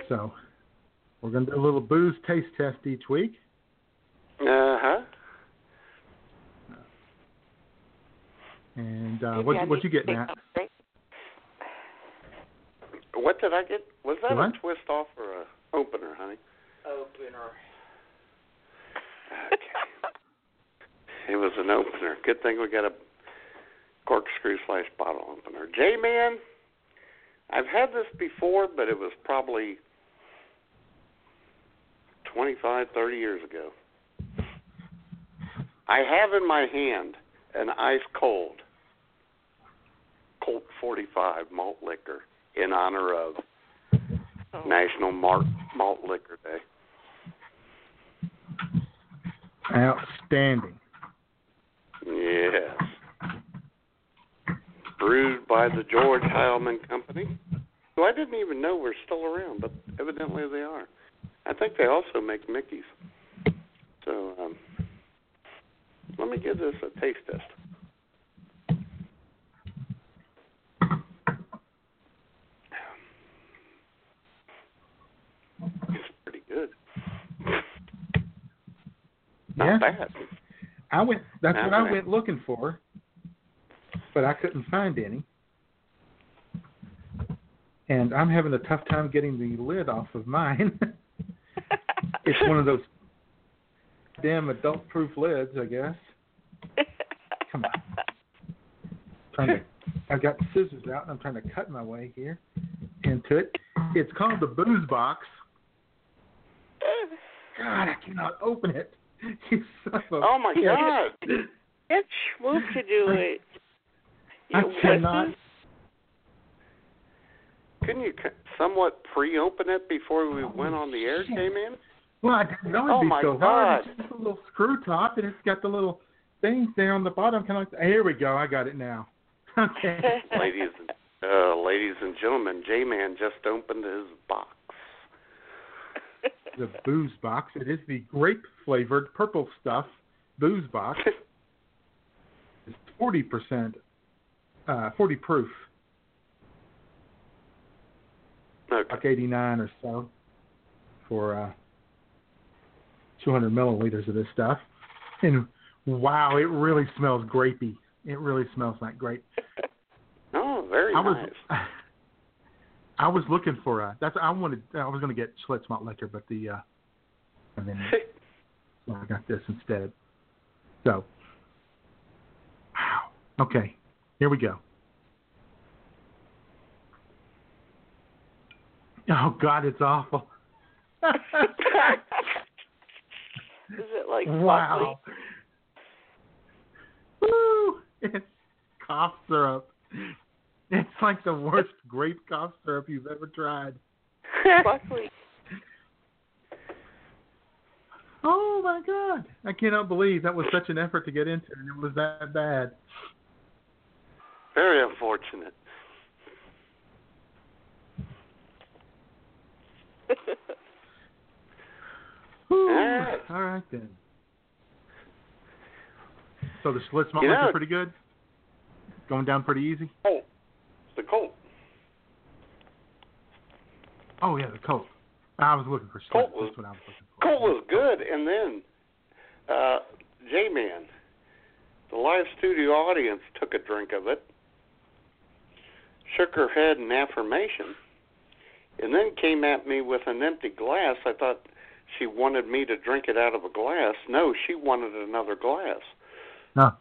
So we're gonna do a little booze taste test each week. Uh huh. And uh, what what you get, Matt? What did I get? Was that What? a twist off or a opener, honey? Opener. Okay. It was an opener. Good thing we got a corkscrew slash bottle opener. J Man, I've had this before, but it was probably twenty-five, thirty years ago. I have in my hand an ice cold Colt 45 malt liquor in honor of oh. National Malt, malt Liquor Day. Outstanding. Yes. Brewed by the George Heileman Company, who I didn't even know were still around, but evidently they are. I think they also make Mickey's. So, um, let me give this a taste test. It's pretty good. yeah. Not bad. I went. That's Not what I went looking for, but I couldn't find any. And I'm having a tough time getting the lid off of mine. *laughs* it's one of those damn adult-proof lids, I guess. Come on. *laughs* Trying to. I've got scissors out, and I'm trying to cut my way here into it. It's called the Booze Box. God, I cannot open it. *laughs* You son of Oh my. God! Get Schmoop to do it. I cannot. Couldn't you somewhat pre-open it before we went on the air, oh, J-Man? Well, I didn't know it'd Oh be my so hard. It's just a little screw top, and it's got the little things there on the bottom, kind of like. Here we go. I got it now. *laughs* Okay. *laughs* ladies, and, uh, ladies and gentlemen, J-Man just opened his box. the booze box. It is the grape flavored purple stuff booze box. *laughs* It's forty percent, uh, forty proof, Okay. like eighty nine or so, for uh, two hundred milliliters of this stuff. And wow, it really smells grapey. It really smells like grape. Oh, very I was nice. *laughs* I was looking for a. That's I wanted. I was going to get Schlitz malt liquor, but the uh, and then *laughs* so I got this instead. So, wow. Okay, here we go. Oh God, it's awful. *laughs* Is it like wow. Woo! It's cough syrup. It's like the worst *laughs* grape cough syrup you've ever tried. Buckley? Oh my God! I cannot believe that was such an effort to get into, and it was that bad. Very unfortunate. *laughs* Whew. Alright. All right then. So the Schlitz malt You know- pretty good. Going down pretty easy. Colt. It's the Colt. Oh yeah, the Colt. I was looking for Schlitz. Colt was- That's what I was looking for. Colt was good, and then uh, J-Man, the live studio audience took a drink of it, shook her head in affirmation, and then came at me with an empty glass. I thought she wanted me to drink it out of a glass. No, she wanted another glass No.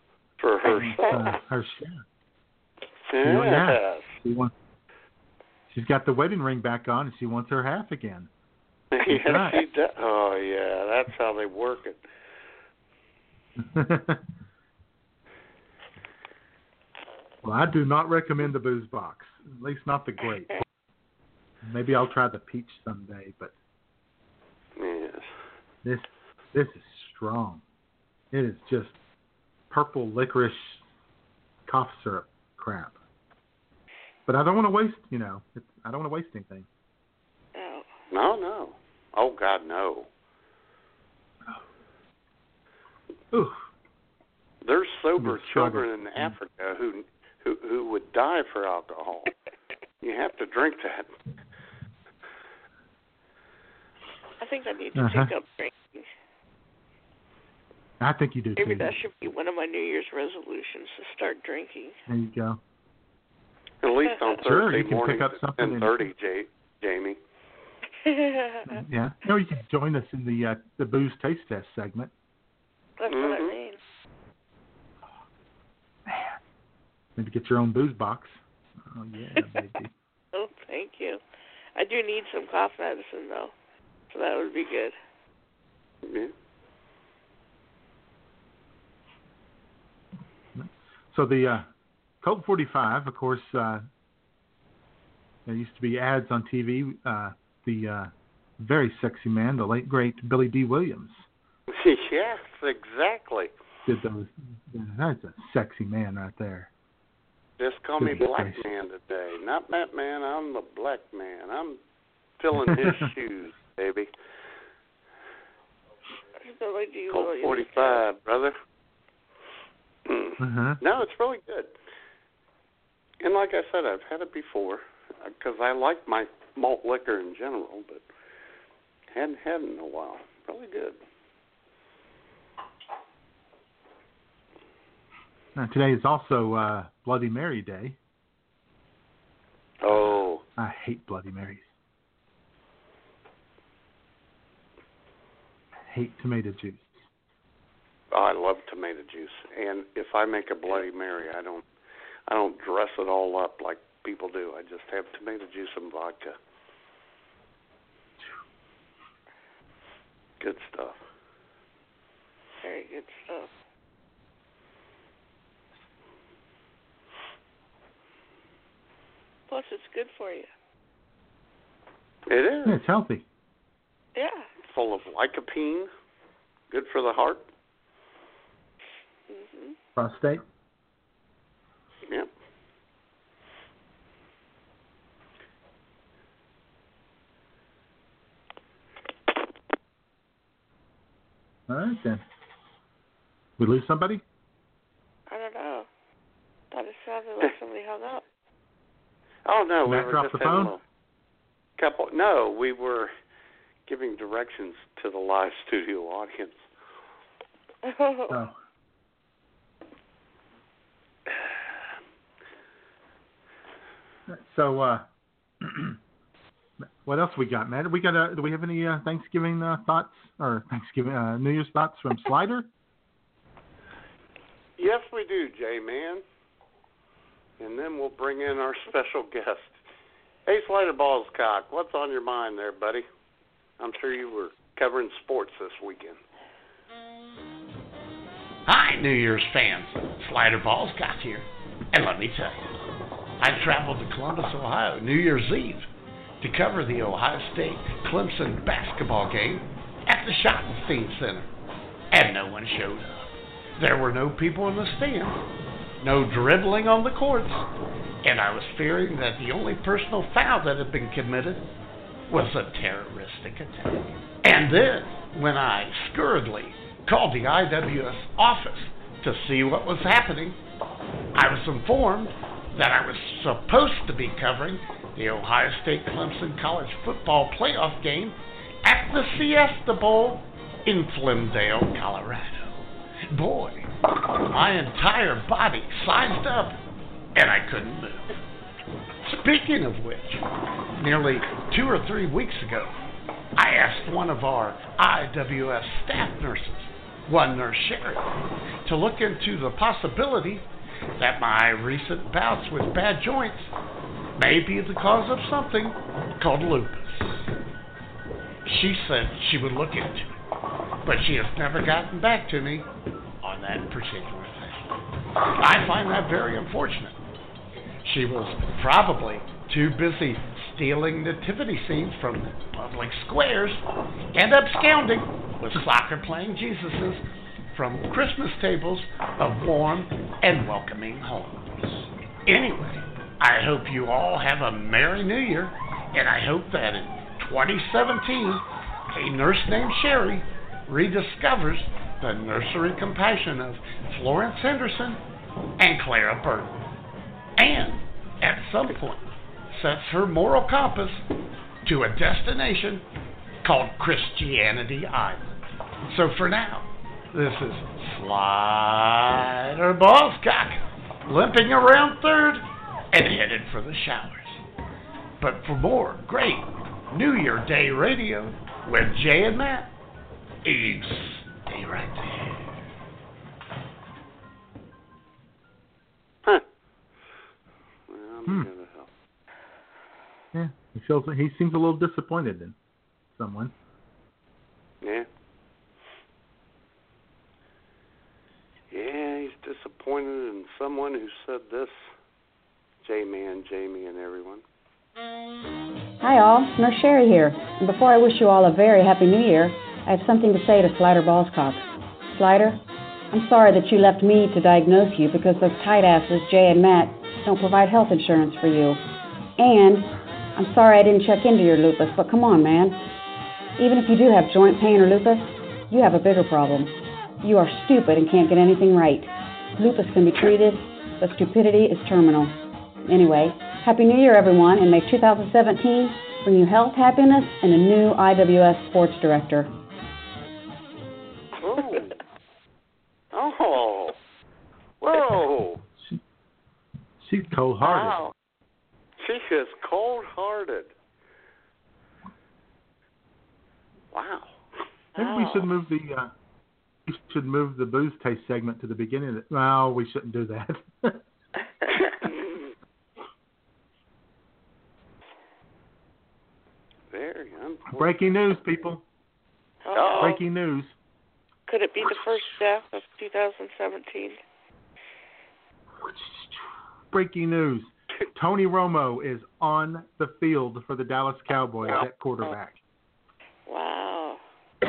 for herself. Uh, her share. yes. Yeah. She wants. She's got the wedding ring back on, and she wants her half again. *laughs* yes, right. she does. Oh, yeah, that's how they work it. *laughs* well, I do not recommend the booze box. At least not the grape. *laughs* Maybe I'll try the peach someday, but. This this is strong. It is just purple licorice cough syrup crap. But I don't want to waste, you know, it's, I don't want to waste anything. No. No, no. Oh God, no. Ooh. There's sober It's a struggle. children in Africa who who who would die for alcohol. *laughs* you have to drink that. I think I need to Uh-huh. take up drinking. I think you do Maybe too. that should be one of my New Year's resolutions to start drinking. There you go. At least on Sure, Thursday you can pick mornings up at something and- 10:30, J- Jamie. *laughs* Yeah. No, you can join us in the uh, the booze taste test segment. That's what I Mhm. mean. Maybe get your own booze box. Oh yeah, baby. *laughs* Oh, thank you. I do need some cough medicine though, so that would be good. Yeah. So the uh, Colt 45, of course, uh, there used to be ads on TV. Uh, the uh, very sexy man, the late great Billy Dee Williams, *laughs* yes, exactly. did those. That's a sexy man right there. Just call me Black gracious. Man today. Not Matt Man, I'm the Black Man. I'm filling his *laughs* shoes, baby. Billy Dee. Colt Williams. 45, brother. Uh-huh. No, it's really good. And like I said, I've had it before because I like my malt liquor in general, but hadn't had it in a while. Really good. Now, today is also uh, Bloody Mary Day. Oh, I hate Bloody Marys. I hate tomato juice. I love tomato juice. And if I make a Bloody Mary, I don't, I don't dress it all up like people do. I just have tomato juice and vodka. Good stuff. Very good stuff. Plus, it's good for you. It is Yeah, it's healthy. Yeah. Full of lycopene, good for the heart. hmm Prostate. Yep. All right then. We lose somebody? I don't know. Thought it sounded like somebody hung up. Oh no, we Matt were dropped just the phone? a couple. No, we were giving directions to the live studio audience. *laughs* Oh. So, uh, *clears throat* what else we got, Matt? We got. Uh, do we have any uh, Thanksgiving uh, thoughts or Thanksgiving uh, New Year's thoughts from Slider? Yes, we do, J Man. And then we'll bring in our special guest. Hey, Slider Balls Cock, what's on your mind there, buddy? I'm sure you were covering sports this weekend. Hi, New Year's fans. Slider Balls got here. And let me tell you, I traveled to Columbus, Ohio, New Year's Eve, to cover the Ohio State Clemson basketball game at the Schottenstein Center. And no one showed up. There were no people in the stands, no dribbling on the courts, and I was fearing that the only personal foul that had been committed was a terroristic attack. And then, when I scurriedly called the IWS office to see what was happening, I was informed that I was supposed to be covering the Ohio State Clemson College football playoff game at the Siesta Bowl in Flimdale, Colorado. Boy, my entire body sized up and I couldn't move. Speaking of which, nearly two or three weeks ago, I asked one of our IWS staff nurses, one nurse Sherry, to look into the possibility that my recent bouts with bad joints may be the cause of something called lupus. She said she would look into it, but she has never gotten back to me on that particular thing. I find that very unfortunate. She was probably too busy stealing nativity scenes from public squares and absconding with soccer playing Jesuses from Christmas tables of warm and welcoming homes. Anyway, I hope you all have a Merry New Year, and I hope that in 2017, a nurse named Sherry rediscovers the nursery compassion of Florence Henderson and Clara Burton, and at some point sets her moral compass to a destination called Christianity Island. So for now, this is Slider Ballscock limping around third and headed for the showers. But for more great New Year Day radio with Jay and Matt, you stay right there. Hmm. who the hell? Yeah, he feels he seems a little disappointed in someone. Yeah. Yeah, he's disappointed in someone who said this. J-Man, Jamie, and everyone. Hi, all. Nurse Sherry here. And before I wish you all a very happy new year, I have something to say to Slider Ballscock. Slider, I'm sorry that you left me to diagnose you because those tight asses, Jay and Matt, don't provide health insurance for you. And I'm sorry I didn't check into your lupus, but come on, man. Even if you do have joint pain or lupus, you have a bigger problem. You are stupid and can't get anything right. Lupus can be treated, but stupidity is terminal. Anyway, Happy New Year, everyone, and may 2017 bring you health, happiness, and a new IWS sports director. Oh. oh. Whoa. She's cold hearted. Wow. She is cold hearted. Wow. Maybe we should move the uh, we should move the booze taste segment to the beginning. Of no, we shouldn't do that. *laughs* Very unfortunate. Breaking news, people. Oh, Breaking news. could it be the first death of 2017? Breaking news. Tony Romo is on the field for the Dallas Cowboys at quarterback. Wow. *coughs*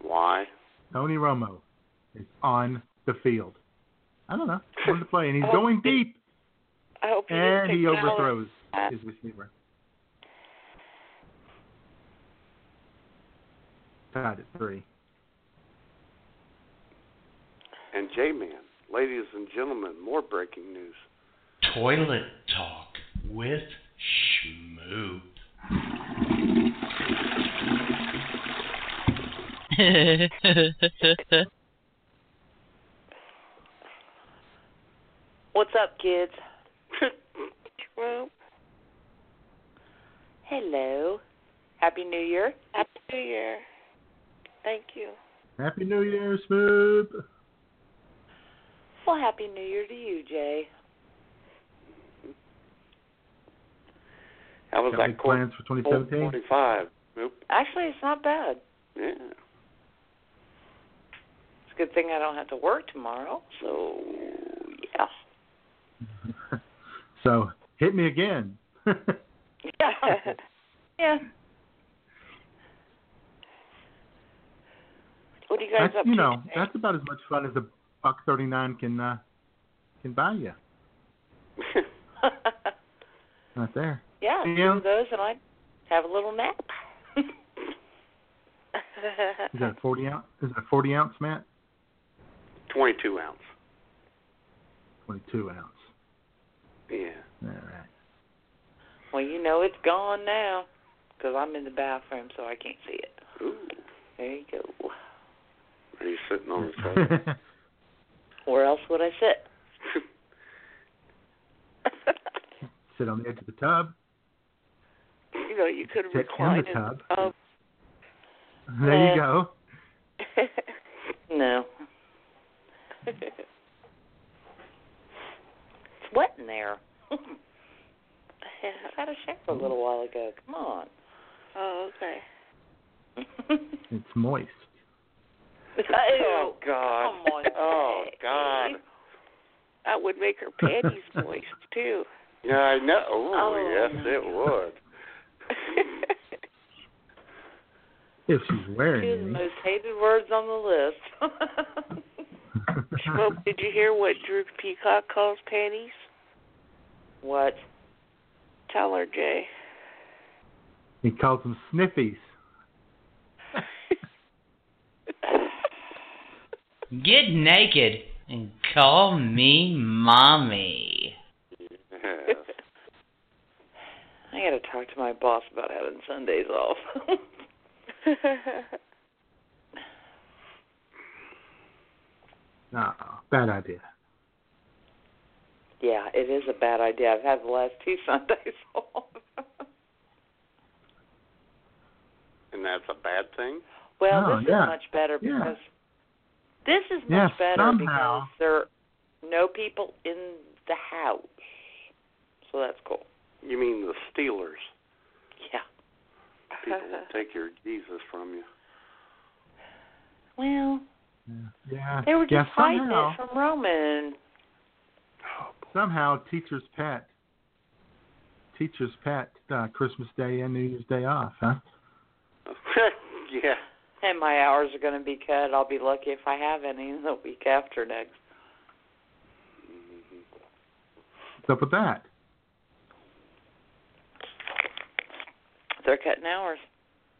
Why? Tony Romo is on the field. I don't know. Wanted to play, and he's going deep, I hope he and didn't he take Dallas. overthrows uh, his receiver. Tied at three. And J-Man, ladies and gentlemen, more breaking news. Toilet Talk with Schmoop. *laughs* What's up, kids? *laughs* Hello. Happy New Year. Happy New Year. Thank you. Happy New Year, Schmoop. Well, Happy New Year to you, Jay. How was Got that big court? plans for 2017? 45. Nope. Actually, it's not bad. Yeah. It's a good thing I don't have to work tomorrow. So, yeah. *laughs* So hit me again. *laughs* Yeah. yeah. What are you guys that's up you to know today? that's about as much fun as a buck thirty nine can uh, can buy you. *laughs* Not there. yeah, Yeah. do those and I have a little nap. *laughs* Is that forty ounce? Is that forty ounce, Matt? 22 ounce. Twenty two ounce. Yeah. All right. well, you know it's gone now because I'm in the bathroom, so I can't see it. Ooh. There you go. Are you sitting on the *laughs* toilet? Where else would I sit? *laughs* Sit on the edge of the tub. you know, you could Sit in recline the tub. tub. There Uh, you go. *laughs* no. *laughs* it's wet in there. I had a shower a little while ago. Come on. Oh, okay. It's moist. Oh, God. Come on, Oh, Jay. God. That would make her panties moist *laughs* too. Yeah, I know. Oh, Oh. yes, it would. *laughs* If she's wearing Two of the most hated words on the list. *laughs* Well, did you hear what Drew Peacock calls panties? What? Tell her, Jay. he calls them sniffies. Get naked and call me mommy. Yes. *laughs* I gotta talk to my boss about having Sundays off. *laughs* No, bad idea. yeah, it is a bad idea. I've had the last two *laughs* Sundays off. And that's a bad thing? well, Oh, this yeah. is much better Yeah. Because this is much Yes, better somehow. because there are no people in the house. So that's cool. You mean the Steelers? Yeah. People will take your Jesus from you. Well, Yeah. they were yeah, just hiding somehow, it from Roman. somehow teacher's pet. Teacher's pet, uh, Christmas Day and New Year's Day off, huh? *laughs* yeah. And my hours are going to be cut. I'll be lucky if I have any the week after next. What's up with that? They're cutting hours.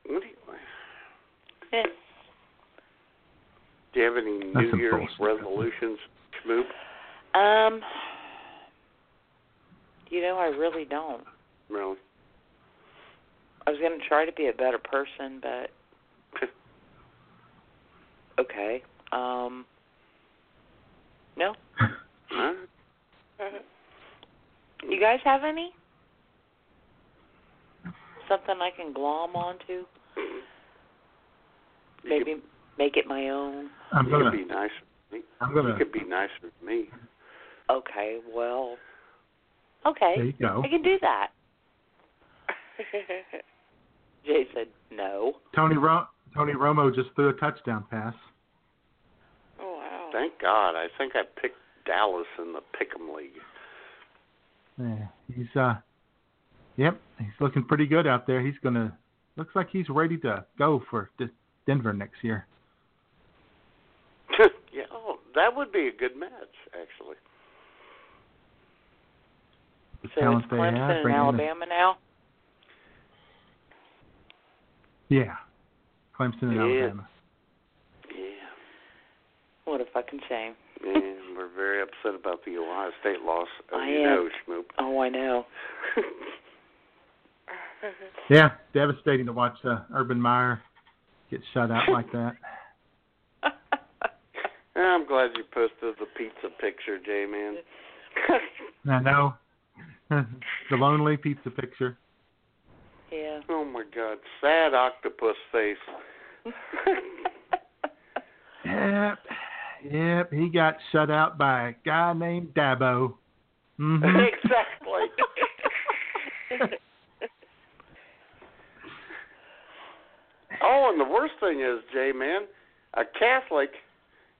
What do you, Yeah. do you have any That's New some Year's resolutions, Schmoop? Um, you know, I really don't. Really? I was going to try to be a better person, but okay. Um, no. Huh? You guys have any? Something I can glom onto? Maybe make it my own. I'm gonna. be nicer than me. I'm gonna. You could be nicer than me. Okay, well. Okay. There you go. I can do that. *laughs* Jay said no. Tony Ro- Tony Romo just threw a touchdown pass. Oh wow. Thank God. I think I picked Dallas in the Pick'em League. Yeah, he's uh, yep, he's looking pretty good out there. He's gonna looks like he's ready to go for D- Denver next year. *laughs* yeah. Oh, that would be a good match, actually. The So talent it's they Clemson have, and bringing in- Alabama now? Yeah, Clemson and Yeah. Alabama. Yeah. What a fucking shame. And we're very upset about the Ohio State loss, as I you am. know, Schmoop. Oh, I know. *laughs* Yeah, devastating to watch uh, Urban Meyer get shut out like that. *laughs* I'm glad you posted the pizza picture, J man. I know *laughs* the lonely pizza picture. Yeah. Oh my God, sad octopus face. *laughs* Yep, yep, he got shut out by a guy named Dabo. hmm *laughs* exactly. *laughs* oh, and the worst thing is, J man, a Catholic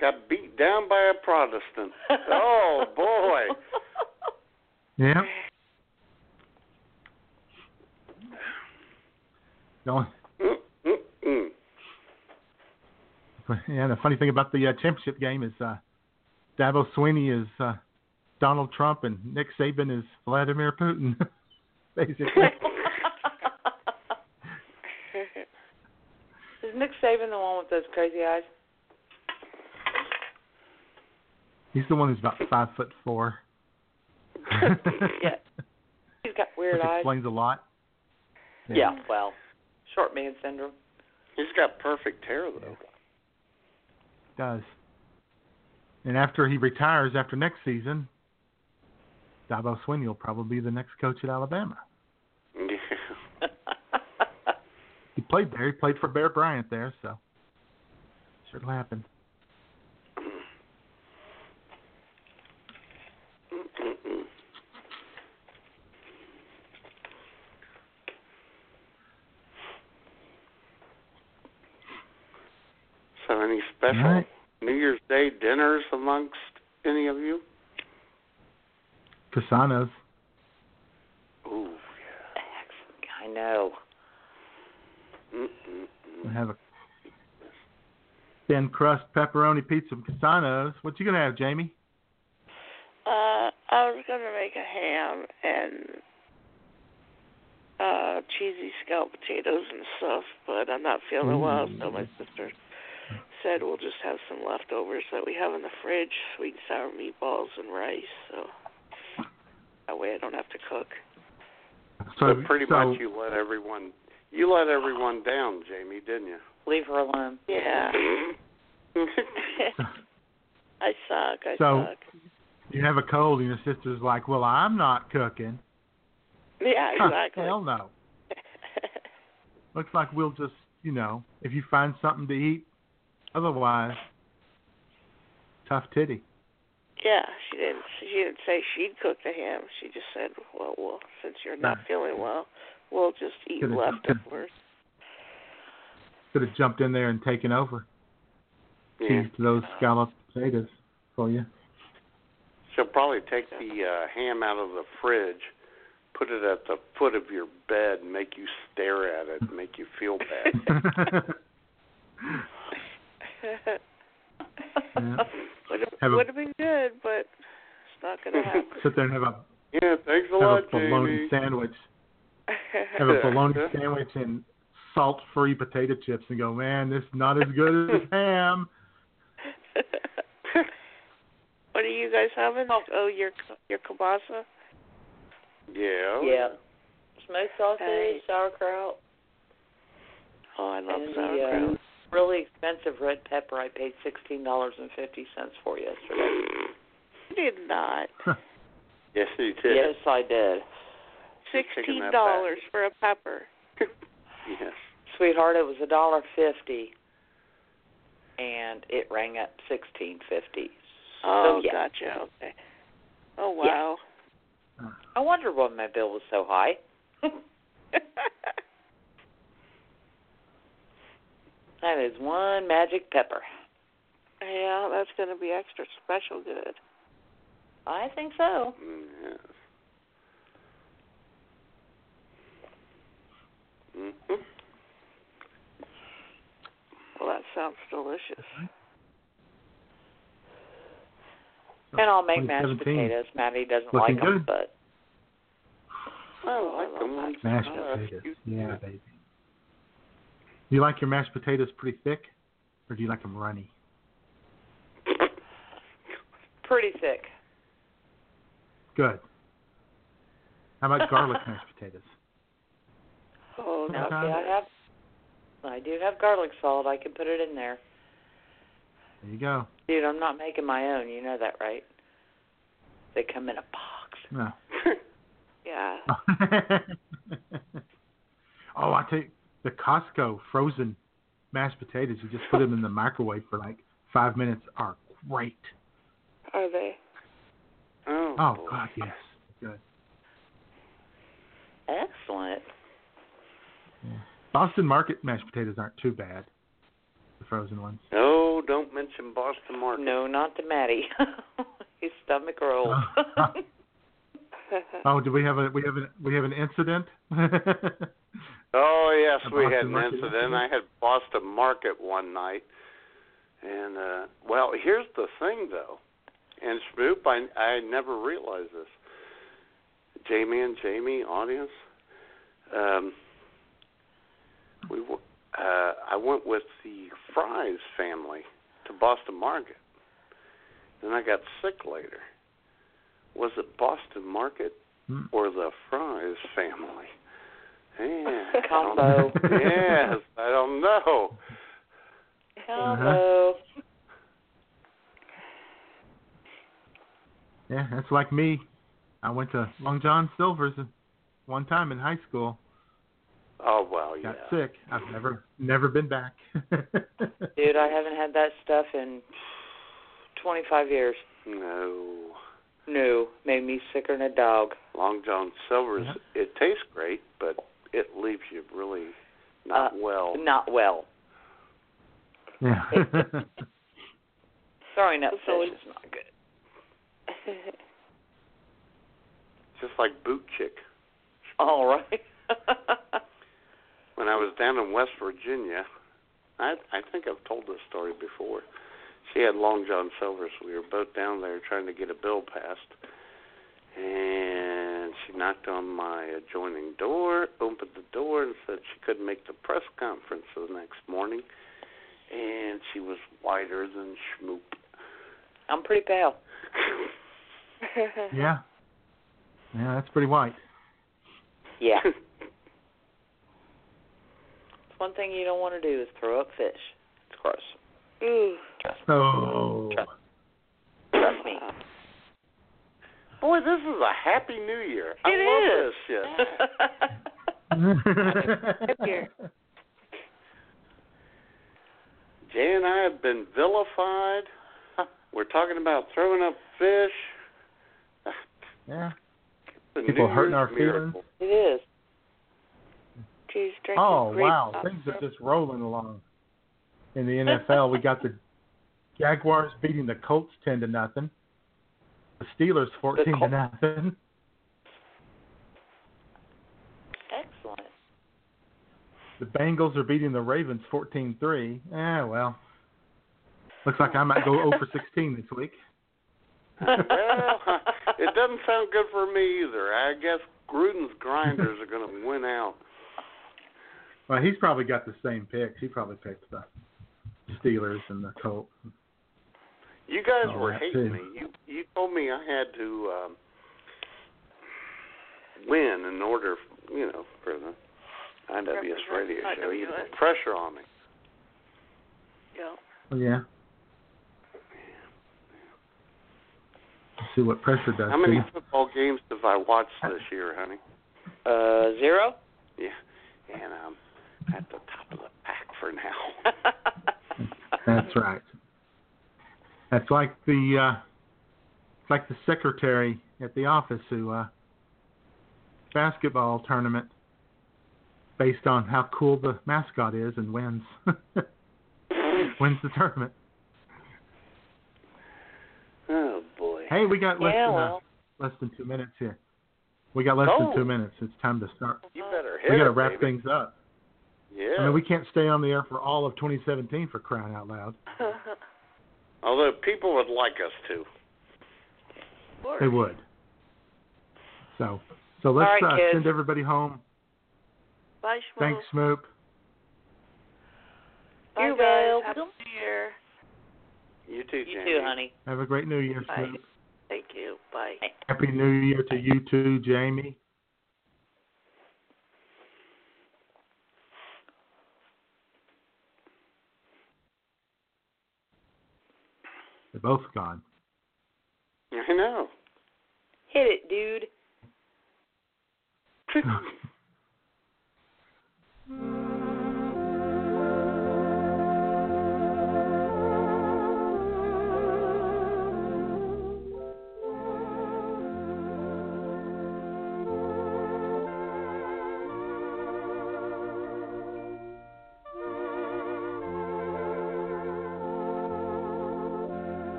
got beat down by a Protestant. Oh boy. Yep. The only- Mm-mm. Yeah, the funny thing about the uh, championship game is uh, Dabo Swinney is uh, Donald Trump and Nick Saban is Vladimir Putin, *laughs* basically. *laughs* Is Nick Saban the one with those crazy eyes? He's the one who's about five foot four. *laughs* yeah. He's got weird Which eyes. explains a lot. Yeah, well, short man syndrome. He's got perfect hair though. does. And after he retires after next season, Dabo Swinney will probably be the next coach at Alabama. Yeah. *laughs* He played there. He played for Bear Bryant there, so sure it'll happen. Mm-mm-mm. So, any special All right. New Year's Day dinners amongst any of you? Cassanos. Ooh, I know. mm-mm-mm. We have a thin crust pepperoni pizza from Cassano's. What you gonna have, Jamie? Uh, I was gonna make a ham and uh cheesy scalloped potatoes and stuff, but I'm not feeling well, so my sister said we'll just have some leftovers that we have in the fridge, sweet and sour meatballs and rice, so that way I don't have to cook. So, pretty so- much you let everyone you let everyone down, Jamie, didn't you? Leave her alone. Yeah. *laughs* *laughs* I suck. I So- suck. You have a cold, and your sister's like, "Well, I'm not cooking." Yeah, Huh, exactly. Hell no. *laughs* Looks like we'll just, you know, if you find something to eat. Otherwise, tough titty. Yeah, she didn't. She didn't say she'd cook the ham. She just said, "Well, well, since you're not feeling well, we'll just eat Could've- leftovers." Could have jumped in there and taken over. Yeah. Teased those scalloped potatoes for you. She'll probably take the uh, ham out of the fridge, put it at the foot of your bed, and make you stare at it, and make you feel bad. *laughs* *laughs* would have, Have would have been good, but it's not going to happen. Sit there and have a yeah, thanks a have lot, a bologna Jamie. sandwich. *laughs* Have a bologna sandwich and salt-free potato chips, and go, man, this is not as good as *laughs* ham. *laughs* what are you guys having? Oh, your your kielbasa. Yeah. Yeah. Smoked sausage, Hey. sauerkraut, Oh, I love and sauerkraut. the uh, really expensive red pepper I paid sixteen dollars and fifty cents for yesterday. You did not. Yes, you did. Yes, I did. Sixteen dollars for a pepper. *laughs* Yes. Sweetheart, it was a dollar fifty, and it rang up sixteen fifty. Oh, so, yeah. gotcha. Okay. Oh wow. I wonder why my bill was so high. *laughs* that is one magic pepper. Yeah, that's going to be extra special good. I think so. Mm-hmm. Well, that sounds delicious. And I'll make mashed potatoes. Maddie doesn't Looking like them, good. but I like them. Mashed Oh, potatoes. Yeah, baby. Do you like your mashed potatoes pretty thick, or do you like them runny? pretty thick. Good. How about garlic mashed potatoes? *laughs* Oh, Now, see, Okay. I have, I do have garlic salt. I can put it in there. There you go. Dude, I'm not making my own. You know that, right? They come in a box. No. yeah. *laughs* *laughs* oh, I you, the Costco frozen mashed potatoes, you just put them in the microwave for like five minutes, are great. Are they? Oh, Oh, boy. God, yes. Good. Excellent. Boston Market mashed potatoes aren't too bad, the frozen ones. No, don't mention Boston Market. No, not to Maddie. *laughs* His stomach rolls. *laughs* *laughs* *laughs* Oh, do we have a we have a we have an incident? *laughs* Oh yes, A we Boston had an incident. incident? I had Boston Market one night, and uh well, here's the thing though, and Schmoop, I I never realized this. Jamie and Jamie, audience, um, we uh I went with the Fries family to Boston Market. Then I got sick later. Was it Boston Market Hmm. or the Fries family? *laughs* Yeah. Combo. yes, I don't know. Hello. yeah, that's like me. I went to Long John Silver's one time in high school. Oh well, yeah. Got sick. I've never never been back. *laughs* Dude, I haven't had that stuff in 25 years. No. No, made me sicker than a dog. Long John Silver's it tastes great, but it leaves you really not Uh, well. Not well. yeah. Throwing up So fish is not good. *laughs* Just like boot chick. All right. *laughs* When I was down in West Virginia, I I think I've told this story before. She had Long John Silver's. We were both down there trying to get a bill passed, and she knocked on my adjoining door, opened the door, and said she couldn't make the press conference the next morning. And she was whiter than schmoop. I'm pretty pale. *laughs* Yeah. Yeah, that's pretty white. Yeah. *laughs* One thing you don't want to do is throw up fish. It's gross. Ooh. Oh. Trust me. Boy, this is a happy New Year. I It love is. this shit. Here. *laughs* Jay and I have been vilified. *laughs* We're talking about throwing up fish. Yeah. *laughs* The People hurting our miracle. It is. She's drinking Oh wow, things are just rolling along. In the NFL, we got the Jaguars beating the Colts ten to nothing. The Steelers fourteen to Col- nothing. Excellent. The Bengals are beating the Ravens fourteen three. Eh, well. Looks like I might go *laughs* 0 for 16 this week. well, *laughs* it doesn't sound good for me either. I guess Gruden's grinders are going *laughs* to win out. Well, he's probably got the same picks. He probably picked the Steelers and the Colts. You guys Oh, were hating me. You you told me I had to um, win in order, you know, for the IWS radio show. You put pressure on me. Yeah. Oh, yeah. Let's see what pressure does. How many to you. football games have I watched this year, honey? Uh, zero? Yeah, and I'm at the top of the pack for now. That's right. That's like the uh it's like the secretary at the office who uh basketball tournament based on how cool the mascot is and wins *laughs* wins the tournament. oh boy. Hey, we got less Yeah, than uh, less than two minutes here. We got less Oh. than two minutes. It's time to start. You better hit We got to wrap baby. things up. Yeah. I mean, we can't stay on the air for all of 2017 for crying out loud. *laughs* Although people would like us to. They would. So, so let's All right, uh, send everybody home. Bye, Schmoo. Thanks, Schmoop. Bye, You're guys. welcome. Happy New Year. You too, You too, honey. Have a great New Year, Bye. Schmoop. Thank you. Bye. Happy New Year to you too, Jamie. They're both gone. I know. Hit it, dude. *laughs* *laughs*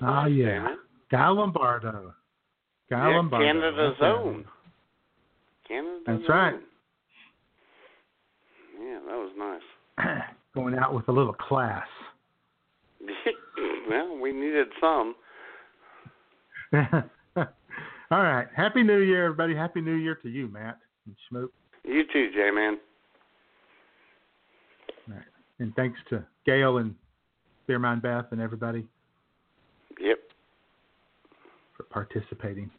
That Oh yeah, Damon. Guy Lombardo. Guy Yeah, Lombardo. Canada's Right there. own. Canada's That's right. Yeah, that was nice. *clears throat* Going out with a little class. *laughs* *laughs* well, we needed some. *laughs* All right. Happy New Year, everybody. Happy New Year to you, Matt and Schmoop. You too, Jayman. And thanks to Gail and Mind Beth and everybody Yep. for participating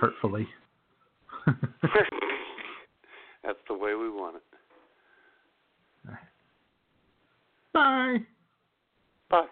hurtfully. *laughs* *laughs* That's the way we want it. Bye. Bye.